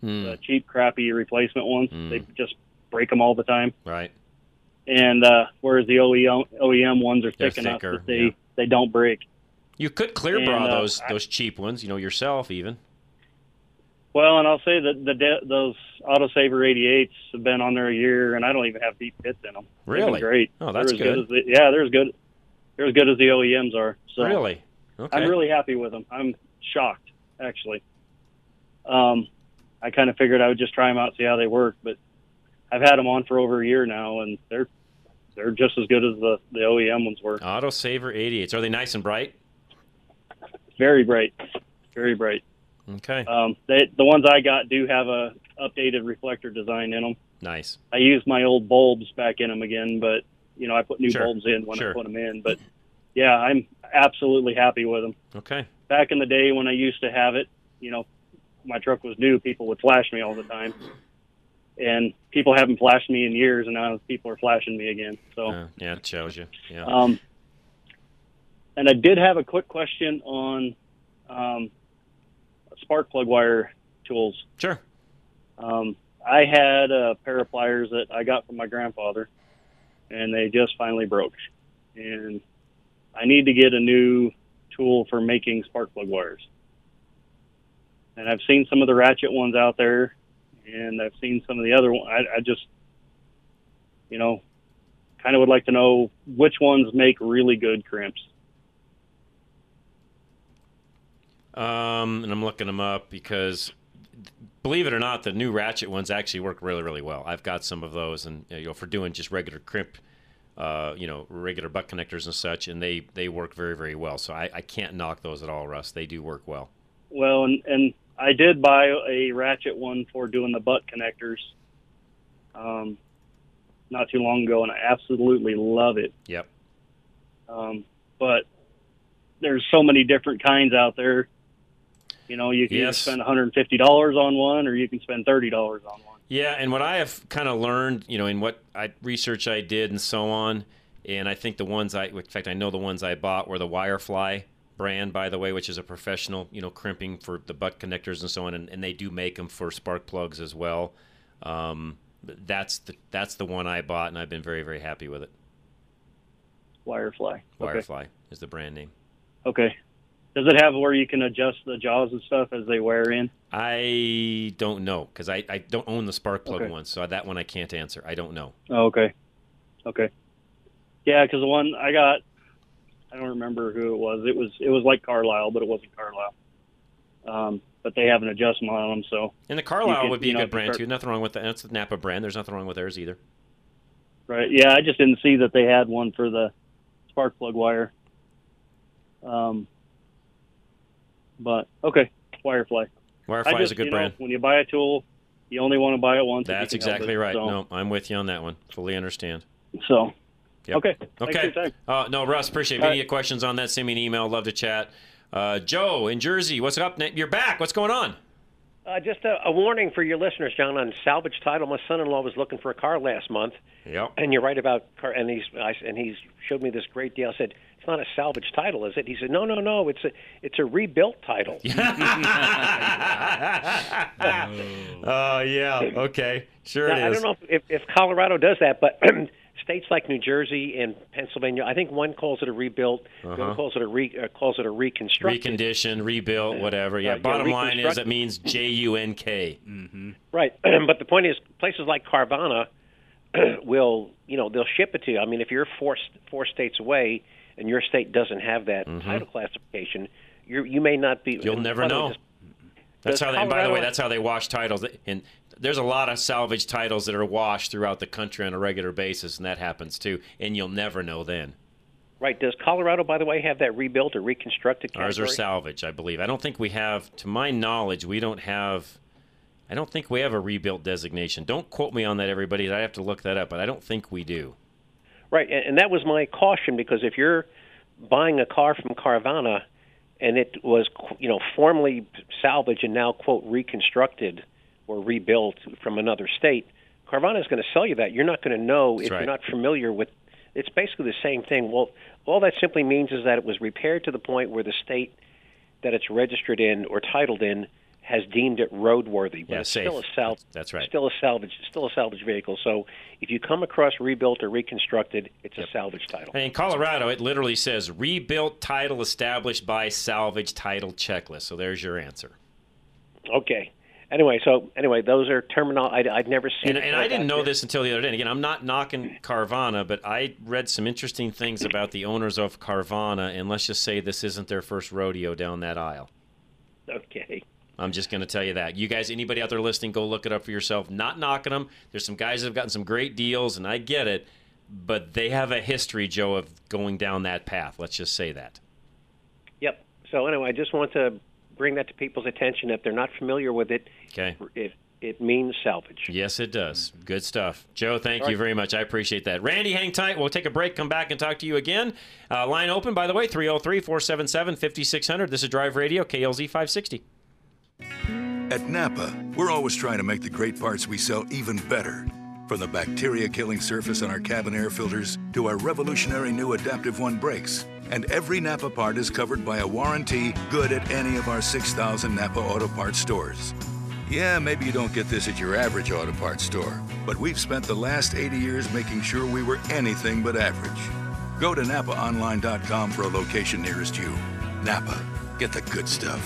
S2: Hmm.
S17: the cheap, crappy replacement ones.
S2: Mm.
S17: They just break them all the time.
S2: Right.
S17: And uh, whereas the OEM OEM ones are
S2: They're
S17: thick enough
S2: thicker,
S17: that they
S2: yeah.
S17: they don't break.
S2: You could clear
S17: And,
S2: bra
S17: uh,
S2: those those cheap ones. You know yourself even.
S17: Well, and I'll say that the de- those Autosaver 88s have been on there a year, and I don't even have deep pits in them.
S2: Really?
S17: great.
S2: Oh, that's
S17: they're as
S2: good.
S17: as the, yeah, they're as good. They're as good as the OEMs are. So
S2: Really? Okay.
S17: I'm really happy with them. I'm shocked, actually. Um, I kind of figured I would just try them out, see how they work, but I've had them on for over a year now, and they're they're just as good as the the OEM ones were.
S2: Auto Saver 88s. Are they nice and bright?
S17: Very bright, very bright.
S2: Okay.
S17: Um, they, the ones I got do have a updated reflector design in them.
S2: Nice.
S17: I used my old bulbs back in them again, but you know I put new
S2: Sure,
S17: bulbs in when
S2: sure.
S17: I put them in. But yeah, I'm absolutely happy with them.
S2: Okay.
S17: Back in the day when I used to have it, you know, my truck was new. People would flash me all the time, and people haven't flashed me in years, and now people are flashing me again. So.
S2: Uh, yeah, it shows you. Yeah.
S17: Um, and I did have a quick question on um, spark plug wire tools.
S2: Sure.
S17: Um, I had a pair of pliers that I got from my grandfather, and they just finally broke. And I need to get a new tool for making spark plug wires. And I've seen some of the ratchet ones out there, and I've seen some of the other ones. I, I just, you know, kind of would like to know which ones make really good crimps.
S2: Um, and I'm looking them up because, believe it or not, the new ratchet ones actually work really, really well. I've got some of those, and you know, for doing just regular crimp, uh, you know, regular butt connectors and such, and they they work very, very well. So I, I can't knock those at all, Russ. They do work well.
S17: Well, and, and I did buy a ratchet one for doing the butt connectors um, not too long ago, and I absolutely love it.
S2: Yep.
S17: Um, but there's so many different kinds out there. You know, you can
S2: Yes.
S17: spend $150 on one, or you can spend $30 on one.
S2: Yeah, and what I have kind of learned, you know, in what I research I did and so on, and I think the ones I, in fact, I know the ones I bought were the Wirefly brand, by the way, which is a professional, you know, crimping for the butt connectors and so on, and, and they do make them for spark plugs as well. Um, that's the that's the one I bought, and I've been very very happy with it.
S17: Wirefly. Okay.
S2: Wirefly is the brand name.
S17: Okay. Does it have where you can adjust the jaws and stuff as they wear in?
S2: I don't know because I, I don't own the spark plug
S17: Okay.
S2: one, so that one I can't answer. I don't know.
S17: Oh, okay. Okay. Yeah, because the one I got, I don't remember who it was. It was it was like Carlyle, but it wasn't Carlyle. Um, but they have an adjustment on them, so
S2: And the Carlyle
S17: could,
S2: would be a
S17: know,
S2: good brand
S17: start-
S2: too. Nothing wrong with that. That's the Napa brand. There's nothing wrong with theirs either.
S17: right. Yeah, I just didn't see that they had one for the spark plug wire. Um, but okay, Wirefly.
S2: Wirefly
S17: I
S2: is a good
S17: you know,
S2: brand.
S17: when you buy a tool, you only want to buy it once.
S2: That's exactly
S17: it.
S2: right.
S17: So,
S2: No, I'm with you on that one. Fully understand.
S17: So,
S2: Yep.
S17: okay.
S2: Okay. Uh, no, Russ, appreciate it. Any questions on that, send me an email. Love to chat. Uh, Joe in Jersey, what's up? You're back. What's going on?
S18: Uh, just a, a warning for your listeners, John, on salvage title. My son-in-law was looking for a car last month,
S2: Yep.
S18: and you're right about car. And he's I, and he's showed me this great deal. I said, "It's not a salvage title, is it?" He said, "No, no, no. It's a it's a rebuilt title."
S2: Oh, yeah. Okay. Sure
S18: Now, I don't know if, if, if Colorado does that, but states like New Jersey and Pennsylvania, I think one calls it a rebuilt,
S2: Uh-huh.
S18: other calls it a re, uh, calls it a reconstructed.
S2: Reconditioned, rebuilt, whatever. Yeah.
S18: Uh, yeah,
S2: Bottom line is it means J U N K.
S12: Mm-hmm.
S18: Right, but the point is, places like Carvana will, you know, they'll ship it to you. I mean, if you're four four states away and your state doesn't have that title classification, you you may not be.
S2: Mm-hmm. You'll never
S18: by the way,
S2: know.
S18: this-
S2: That's how. They, and by the way, that's how they wash titles. And there's a lot of salvage titles that are washed throughout the country on a regular basis, and that happens too. And you'll never know then.
S18: Right. Does Colorado, by the way, have that rebuilt or reconstructed category?
S2: Ours are salvage, I believe. I don't think we have, to my knowledge, we don't have. I don't think we have a rebuilt designation. Don't quote me on that, everybody. I have to look that up, but I don't think we do.
S18: Right, and, and that was my caution because if you're buying a car from Carvana and it was, you know, formerly salvaged and now quote reconstructed or rebuilt from another state, Carvana is going to sell you that. You're not going to know
S2: That's
S18: if
S2: right.
S18: you're not familiar with. It's basically the same thing. Well, all that simply means is that it was repaired to the point where the state that it's registered in or titled in has deemed it roadworthy, but
S2: Yeah,
S18: it's
S2: safe.
S18: still a sal-
S2: That's right.
S18: Still a salvage, still a salvage vehicle. So if you come across rebuilt or reconstructed, it's a salvage title.
S2: And in Colorado, it literally says rebuilt title established by salvage title checklist. So there's your answer.
S18: Okay. Anyway, so anyway, those are terminal. I'd, I'd never seen.
S2: And, and I didn't know
S18: here.
S2: this until the other day. And again, I'm not knocking Carvana, but I read some interesting things about the owners of Carvana. And let's just say this isn't their first rodeo down that aisle.
S18: Okay.
S2: I'm just going to tell you that. You guys, anybody out there listening, go look it up for yourself. Not knocking them. There's some guys that have gotten some great deals, and I get it. but they have a history, Joe, of going down that path. Let's just say that.
S18: Yep. So anyway, I just want to bring that to people's attention. If they're not familiar with it,
S2: Okay.
S18: it it means salvage.
S2: Yes, it does. Good stuff. Joe, thank
S18: All
S2: you
S18: right.
S2: very much. I appreciate that. Randy, hang tight. We'll take a break, come back, and talk to you again. Uh, line open, by the way, 303 477 5600. This is Drive Radio, KLZ 560.
S5: At Napa, we're always trying to make the great parts we sell even better. From the bacteria killing surface on our cabin air filters to our revolutionary new Adaptive One brakes. And every Napa part is covered by a warranty good at any of our 6,000 Napa Auto Parts stores. Yeah, maybe you don't get this at your average auto parts store, but we've spent the last 80 years making sure we were anything but average. Go to NapaOnline.com for a location nearest you. Napa, get the good stuff.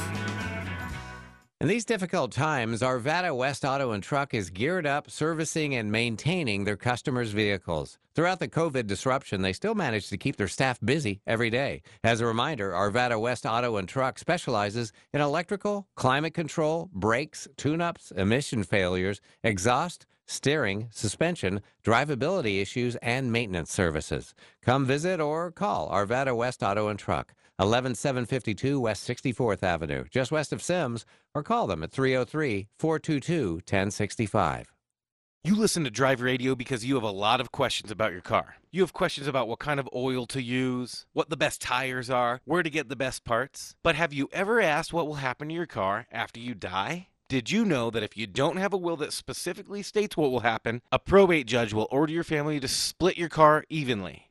S19: In these difficult times, Arvada West Auto and Truck is geared up servicing and maintaining their customers' vehicles. Throughout the COVID disruption, they still managed to keep their staff busy every day. As a reminder, Arvada West Auto and Truck specializes in electrical, climate control, brakes, tune-ups, emission failures, exhaust, steering, suspension, drivability issues, and maintenance services. Come visit or call Arvada West Auto and Truck. 11752 West 64th Avenue, just west of Simms, or call them at 303 422 1065.
S15: You listen to Drive Radio because you have a lot of questions about your car. You have questions about what kind of oil to use, what the best tires are, where to get the best parts. But have you ever asked what will happen to your car after you die? Did you know that if you don't have a will that specifically states what will happen, a probate judge will order your family to split your car evenly?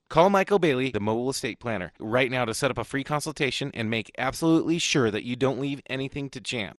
S15: Call Michael Bailey, the mobile estate planner, right now to set up a free consultation and make absolutely sure that you don't leave anything to chance.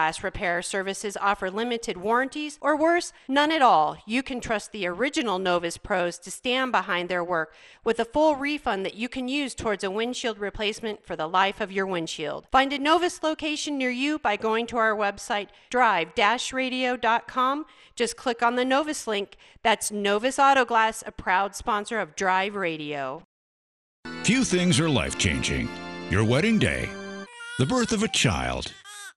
S20: repair services offer limited warranties, or worse, none at all. You can trust the original Novus pros to stand behind their work with a full refund that you can use towards a windshield replacement for the life of your windshield. Find a Novus location near you by going to our website, drive-radio.com. Just click on the Novus link. That's Novus Auto Glass, a proud sponsor of Drive Radio.
S16: Few things are life changing your wedding day, the birth of a child,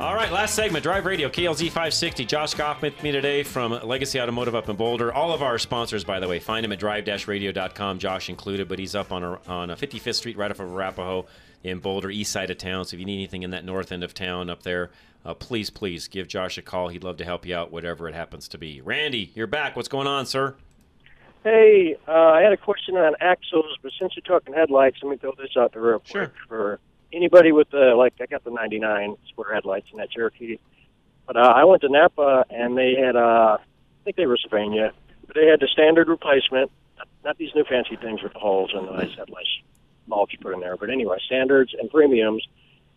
S2: All right, last segment, Drive Radio, KLZ 560. Josh Goff with me today from Legacy Automotive up in Boulder. All of our sponsors, by the way, find him at drive-radio.com, Josh included, but he's up on a, on a 55th Street right off of Arapahoe in Boulder, east side of town. So if you need anything in that north end of town up there, uh, please, please give Josh a call. He'd love to help you out, whatever it happens to be. Randy, you're back. What's going on, sir?
S21: Hey, uh, I had a question on axles, but since you're talking headlights, let me throw this out the real quick for anybody with the like. I got the '99 square headlights in that Cherokee, but uh, I went to Napa and they had, uh, I think they were Sylvania, but they had the standard replacement, not, these new fancy things with the holes and the nice headlights mulch you put in there, but anyway, standards and premiums.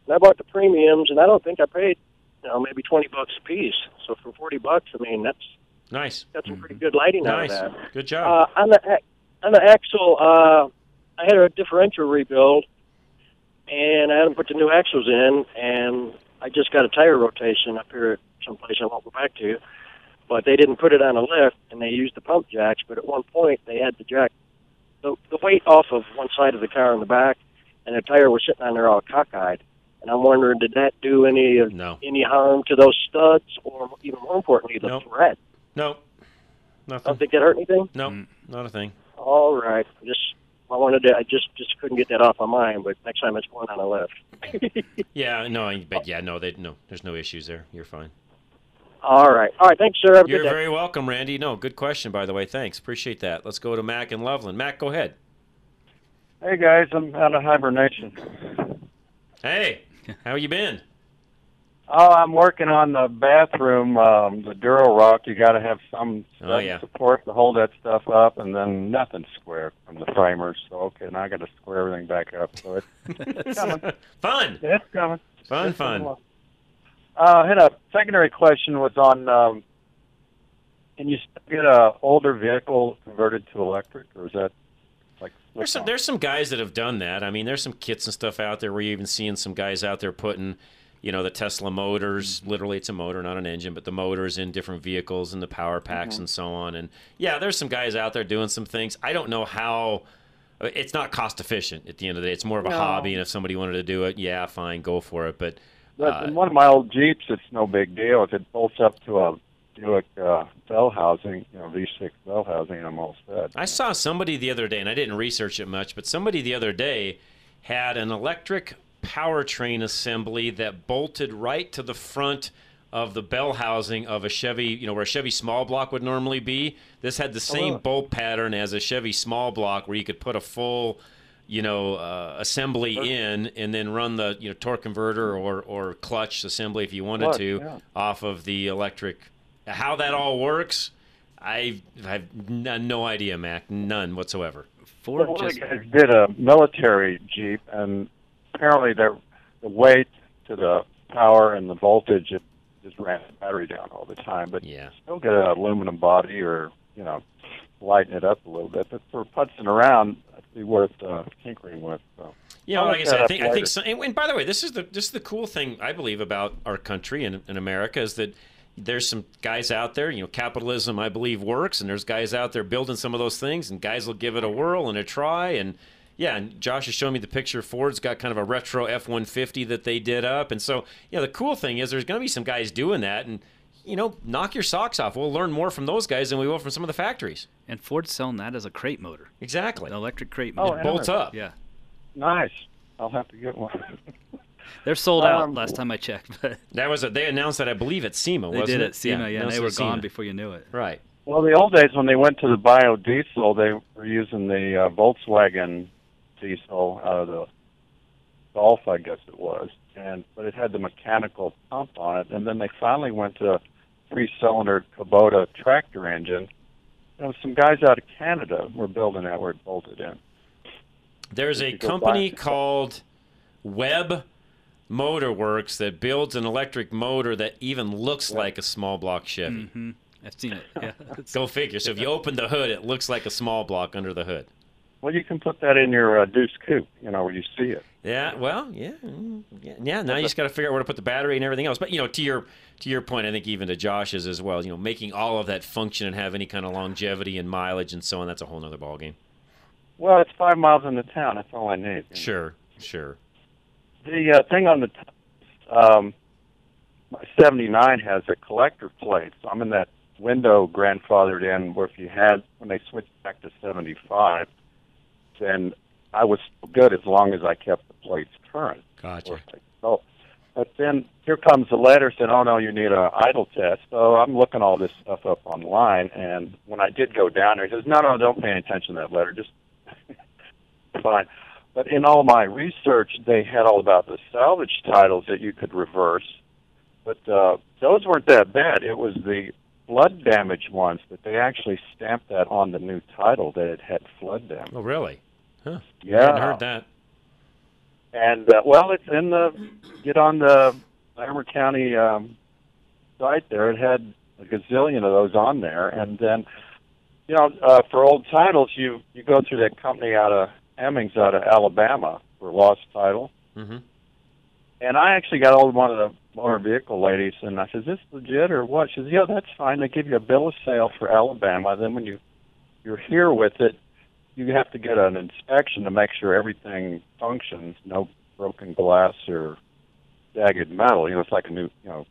S21: And I bought the premiums, and I don't think I paid, you know, maybe twenty bucks a piece. So for forty bucks, I mean that's
S2: Nice.
S21: got some pretty good lighting
S2: Nice.
S21: out of that.
S2: Good job.
S21: Uh, on the on the axle, uh, I had a differential rebuild, and I hadn't put the new axles in, and I just got a tire rotation up here at some place I won't go back to. but they didn't put it on a lift, and they used the pump jacks. But at one point, they had the jack the, the weight off of one side of the car in the back, and the tire was sitting on there all cockeyed. And I'm wondering, did that do any
S2: No.
S21: any harm to those studs, or even more importantly, the
S2: Nope.
S21: thread?
S2: No, nothing.
S21: Don't think that hurt anything?
S2: No, mm. not a thing.
S21: All right, just I wanted to. I just just couldn't get that off my mind. But next time it's going on a lift.
S2: Yeah, no, but yeah, no, they no, there's no issues there. You're fine.
S21: All right, all right. Thanks, sir. Have a
S2: You're
S21: good
S2: very welcome, Randy. No, good question, by the way. Thanks, appreciate that. Let's go to Mac and Loveland. Mac, go ahead.
S22: Hey guys, I'm out of hibernation.
S2: Hey, how you been?
S22: Oh, I'm working on the bathroom, um, the Durock. You got to have some
S2: Oh, yeah.
S22: support to hold that stuff up, and then nothing square from the framers. So okay, now I got to square everything back up. So it's, it's coming.
S2: Fun.
S22: It's coming.
S2: Fun,
S22: It's
S2: fun.
S22: along. Uh, I had a secondary question was on. Um, can you get a older vehicle converted to electric, or is that like
S2: There's some there's some guys that have done that. I mean, there's some kits and stuff out there you're even seeing some guys out there putting, you know, the Tesla motors. Literally, it's a motor, not an engine, but the motors in different vehicles and the power packs
S22: Mhm.
S2: and so on. And yeah, there's some guys out there doing some things. I don't know how. uh, It's not cost efficient at the end of the day. It's more of a
S22: No.
S2: hobby, and if somebody wanted to do it, yeah, fine, go for it. But
S22: But
S2: uh,
S22: in one of my old Jeeps, it's no big deal. If it bolts up to a Buick uh, bell housing, you know, V6 bell housing, I'm all set.
S2: I saw somebody the other day, and I didn't research it much, but somebody the other day had an electric powertrain assembly that bolted right to the front of the bell housing of a Chevy, you know, where a Chevy small block would normally be. This had the same
S22: really?
S2: bolt pattern as a Chevy small block where you could put a full, you know, uh, assembly in and then run the, you know, torque converter or, or clutch assembly if you wanted
S22: Clutch,
S2: to
S22: yeah.
S2: off of the electric. How that all works, I have no idea, Mac. None whatsoever.
S22: Well, one of the guys did a military Jeep, and apparently the the weight to the power and the voltage it just ran the battery down all the time. But
S2: yeah,
S22: still get an aluminum body or you know lighten it up a little bit. But for putzing around, it'd be worth uh, tinkering with. So.
S2: Yeah,
S22: I'll
S2: like I said, I think I think. So, and, and by the way, this is the this is the cool thing I believe about our country and in America is that there's some guys out there. You know, capitalism I believe works, and there's guys out there building some of those things, and guys will give it a whirl and a try. And yeah, and Josh is showing me the picture. Ford's got kind of a retro F-150 that they did up, and so yeah, the cool thing is there's going to be some guys doing that, and you know, knock your socks off. We'll learn more from those guys than we will from some of the factories.
S12: And Ford's selling that as a crate motor.
S2: Exactly.
S12: An electric crate
S22: Oh,
S12: motor.
S22: It bolts
S2: up.
S12: Yeah.
S22: Nice. I'll have to get one.
S12: They're sold out
S22: Um,
S12: last time I checked. But
S2: That was a, they announced that I believe at SEMA.
S12: they
S2: wasn't
S12: did
S2: it?
S12: at SEMA, yeah, and they were
S2: SEMA.
S12: gone before you knew it.
S2: Right.
S22: Well, the old days when they went to the biodiesel, they were using the uh, Volkswagen diesel out of the Golf, I guess it was, and but it had the mechanical pump on it. And then they finally went to a three-cylinder Kubota tractor engine. You know, some guys out of Canada were building that where it bolted in.
S2: There's a company
S22: back-
S2: called Webb Motorworks that builds an electric motor that even looks like a small block Chevy.
S12: hmm I've seen it. Yeah.
S2: Go figure. So if you open the hood, it looks like a small block under the hood.
S22: Well, you can put that in your uh, Deuce Coupe, you know, where you see it.
S2: Yeah, well, yeah, mm, yeah. yeah now you just got to figure out where to put the battery and everything else. But you know, to your to your point, I think even to Josh's as well. You know, making all of that function and have any kind of longevity and mileage and so on. That's a whole other ballgame.
S22: Well, it's five miles into town. That's all I need.
S2: Sure, sure.
S22: The uh, thing on the um, my 79 has a collector plate, so I'm in that window grandfathered in where if you had, when they switched back to 75, then I was good as long as I kept the plates current.
S2: Gotcha.
S22: So, but then here comes the letter saying, "Oh no, you need a idle test." So I'm looking all this stuff up online, and when I did go down there, he says, "No, no, don't pay any attention to that letter. Just fine." But in all my research, they had all about the salvage titles that you could reverse, but uh, those weren't that bad. It was the flood damage ones that they actually stamped that on the new title that it had flood damage.
S2: Oh, really? Huh.
S22: Yeah.
S2: I hadn't heard that.
S22: And uh, well, it's in the get on the Larimer County um, site there. It had a gazillion of those on there, and then you know uh, for old titles, you you go through that company out of Hemmings out of Alabama for lost title.
S2: Mm-hmm.
S22: And I actually got hold of one of the motor vehicle ladies, and I said, "Is this legit or what?" She says, "Yeah, that's fine. They give you a bill of sale for Alabama. Then when you you're here with it, you have to get an inspection to make sure everything functions, no broken glass or jagged metal. You know, it's like a new, you know,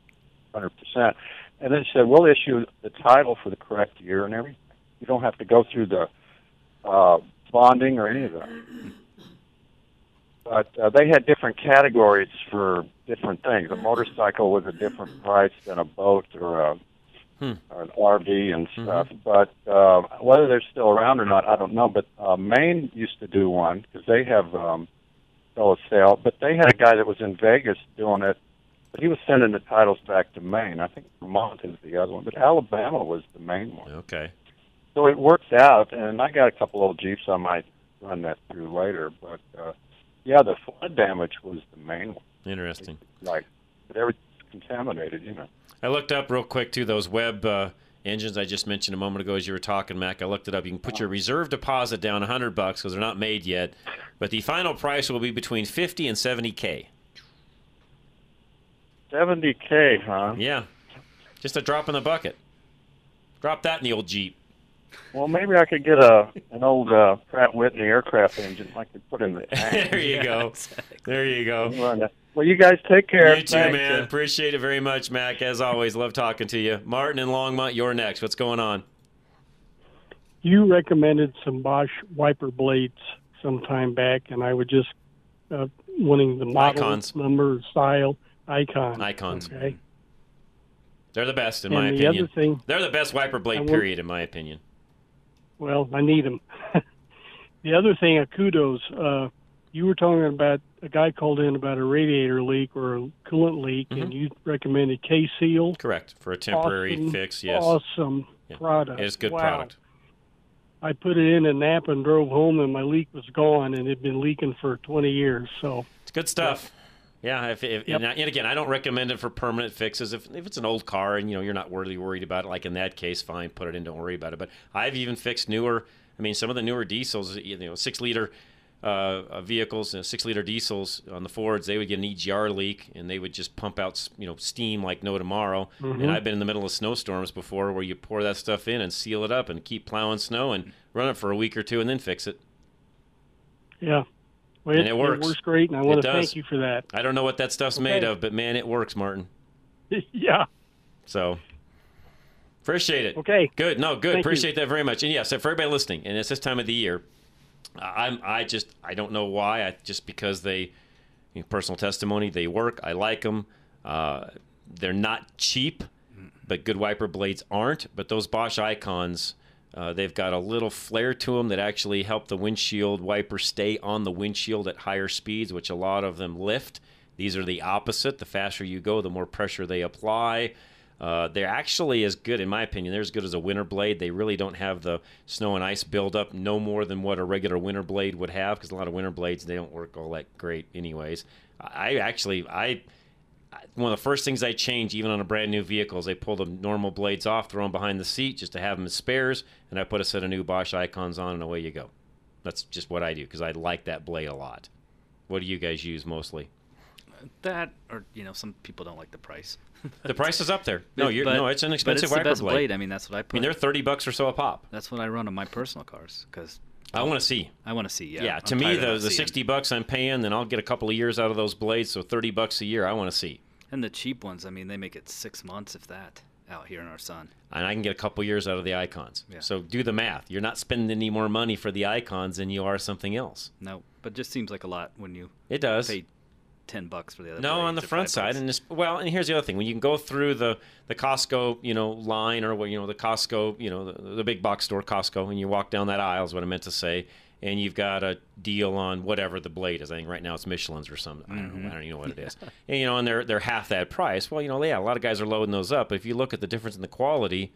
S22: hundred percent." And then said, "We'll issue the title for the correct year and everything. You don't have to go through the uh, bonding or any of that." but uh, they had different categories for different things. A motorcycle was a different price than a boat or a
S2: Hmm.
S22: or an RV and stuff. But uh, whether they're still around or not, I don't know. But uh, Maine used to do one because they have um, bill of sale. But they had a guy that was in Vegas doing it. But he was sending the titles back to Maine. I think Vermont is the other one, but Alabama was the main one.
S2: Okay.
S22: So it worked out, and I got a couple old Jeeps I might run that through later. But uh, yeah, the flood damage was the main one.
S2: Interesting.
S22: Like, but everything's contaminated, you know.
S2: I looked up real quick too those Webb uh, engines I just mentioned a moment ago as you were talking, Mac. I looked it up. You can put your reserve deposit down 100 bucks because they're not made yet, but the final price will be between 50 and 70k.
S22: 70k, huh?
S2: Yeah, just a drop in the bucket. Drop that in the old Jeep.
S22: Well, maybe I could get a an old uh, Pratt Whitney aircraft engine I could put in the tank.
S2: there you go. There you go.
S22: Run it. Well, you guys take care.
S2: You too,
S22: Thanks.
S2: man. Appreciate it very much, Mac. As always, love talking to you. Martin and Longmont, you're next. What's going on?
S23: You recommended some Bosch wiper blades some time back, and I was just uh, wanting the model
S2: Icons.
S23: number, style, icon.
S2: Icons.
S23: Okay.
S2: They're the best, in
S23: And
S2: my
S23: the
S2: opinion.
S23: other thing-
S2: They're the best wiper blade,
S23: want-
S2: period, in my opinion.
S23: Well, I need them. the other thing, a kudos. Uh, you were talking about a guy called in about a radiator leak or a coolant leak, and mm-hmm. you recommended K Seal.
S2: Correct. For a temporary
S23: Awesome,
S2: fix, yes.
S23: Awesome
S2: Yeah.
S23: product.
S2: It's good
S23: Wow.
S2: product.
S23: I put it in a nap and drove home, and my leak was gone, and it had been leaking for 20 years. So
S2: It's good stuff. Yeah, if, if
S23: Yep.
S2: and, and again, I don't recommend it for permanent fixes. If, if it's an old car and you know you're not really worried about it, like in that case, fine, put it in, don't worry about it. But I've even fixed newer. I mean, some of the newer diesels, you know, six liter uh, uh, vehicles, uh, six liter diesels on the Fords, they would get an EGR leak and they would just pump out you know steam like no tomorrow.
S23: Mhm.
S2: And I've been in the middle of snowstorms before where you pour that stuff in and seal it up and keep plowing snow and run it for a week or two and then fix it.
S23: yeah, well,
S2: And it works.
S23: It works great, and I
S2: It
S23: want to
S2: does.
S23: thank you for that.
S2: I don't know what that stuff's made of, but man, it works, Martin.
S23: yeah.
S2: So appreciate it.
S23: Okay.
S2: Good. No, good.
S23: Thank you.
S2: appreciate that very much. And yes, for everybody listening, and it's this time of the year, I'm I just I don't know why. I just because they you know, personal testimony, they work. I like them. Uh, they're not cheap, but good wiper blades aren't. But those Bosch icons. Uh, they've got a little flare to them that actually help the windshield wiper stay on the windshield at higher speeds, which a lot of them lift. These are the opposite. The faster you go, the more pressure they apply. Uh, they're actually as good, in my opinion, they're as good as a winter blade. They really don't have the snow and ice buildup, no more than what a regular winter blade would have, because a lot of winter blades they don't work all that great, anyways. I actually, I one of the first things I change, even on a brand new vehicle, is I pull the normal blades off, throw them behind the seat just to have them as spares, and I put a set of new Bosch icons on, and away you go. That's just what I do because I like that blade a lot. What do you guys use mostly?
S12: That, or you know, some people don't like the price.
S2: The price is up there. No, you're,
S12: But-
S2: no, it's an
S12: but
S2: expensive
S12: it's the best
S2: blade.
S12: blade. I mean, that's what I Put.
S2: I mean, they're thirty bucks or so a pop.
S12: That's what I run on my personal cars because
S2: I want to see.
S12: I want to see. Yeah.
S2: Yeah,
S12: I'm
S2: to me, the, the sixty bucks I'm paying, then I'll get a couple of years out of those blades. So thirty bucks a year, I want to see,
S12: And the cheap ones, I mean, they make it six months, if that, out here in our sun.
S2: and I can get a couple of years out of the icons.
S12: Yeah.
S2: So do the math. You're not spending any more money for the icons than you are something else.
S12: No, but just seems like a lot when you.
S2: It does.
S12: Pay ten bucks for the other.
S2: No, on the front side,
S12: bucks.
S2: and this, well, and here's the other thing: when you can go through the the Costco, you know, line or what you know the Costco, you know, the, the big box store Costco, and you walk down that aisle is what I meant to say, and you've got a deal on whatever the blade is. I think right now it's Michelin's or something. I don't know. Mm-hmm. I don't even know what it is. and you know, and they're they're half that price. Well, you know, yeah, a lot of guys are loading those up. But if you look at the difference in the quality,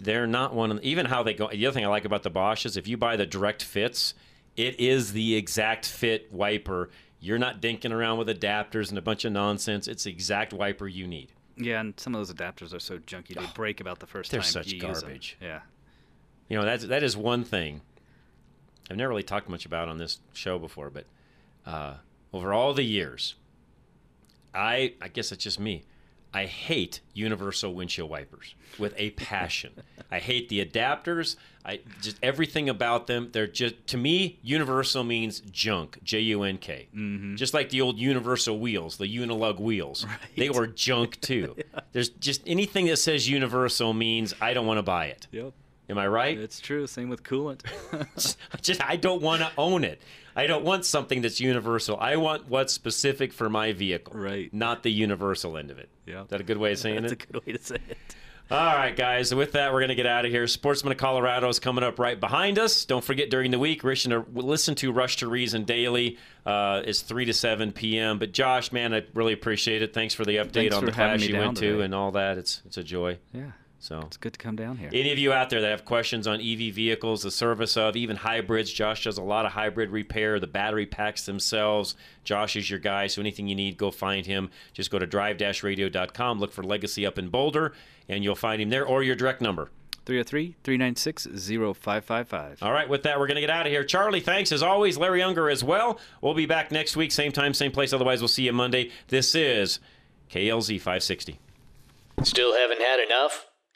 S2: they're not one. Of, even how they go. The other thing I like about the Bosch is if you buy the direct fits, it is the exact fit wiper. You're not dinking around with adapters and a bunch of nonsense. It's the exact wiper you need.
S12: Yeah, and some of those adapters are so junky they break about the first
S2: They're
S12: time
S2: such
S12: you use 'em.
S2: garbage.
S12: Yeah.
S2: You know, that's that is one thing I've never really talked much about on this show before, but uh, over all the years, I I guess it's just me. I hate universal windshield wipers with a passion. I hate the adapters. I just everything about them. They're just to me, universal means junk. J U N K.
S12: Mm-hmm.
S2: Just like the old universal wheels, the Unilug wheels. They were junk too. There's just anything that says universal means I don't want to buy it.
S12: Yep.
S2: Am I right?
S12: It's true. Same with coolant.
S2: just I don't want to own it. I don't want something that's universal. I want what's specific for my vehicle,
S12: right?
S2: Not the universal end of it.
S12: Yeah.
S2: Is that a good way of saying
S12: That's
S2: it?
S12: That's a good way to say it.
S2: All right, guys. With that, we're going to get out of here. Sportsman of Colorado is coming up right behind us. Don't forget during the week, listen to, listen to Rush to Reason daily. Uh, it's 3 to 7 p.m. But Josh, man, I really appreciate it. Thanks for the update
S12: Thanks
S2: on
S12: for
S2: the class you went to and all that. It's it's a joy.
S12: Yeah.
S2: So
S12: It's good to come down here.
S2: any of you out there that have questions on EV vehicles, the service of even hybrids, Josh does a lot of hybrid repair, the battery packs themselves. Josh is your guy, so anything you need, go find him. Just go to drive-radio.com, look for Legacy up in Boulder, and you'll find him there or your direct number.
S12: 303 396 0555.
S2: All right, with that, we're going to get out of here. Charlie, thanks as always. Larry Unger as well. We'll be back next week, same time, same place. Otherwise, we'll see you Monday. This is KLZ 560.
S1: Still haven't had enough?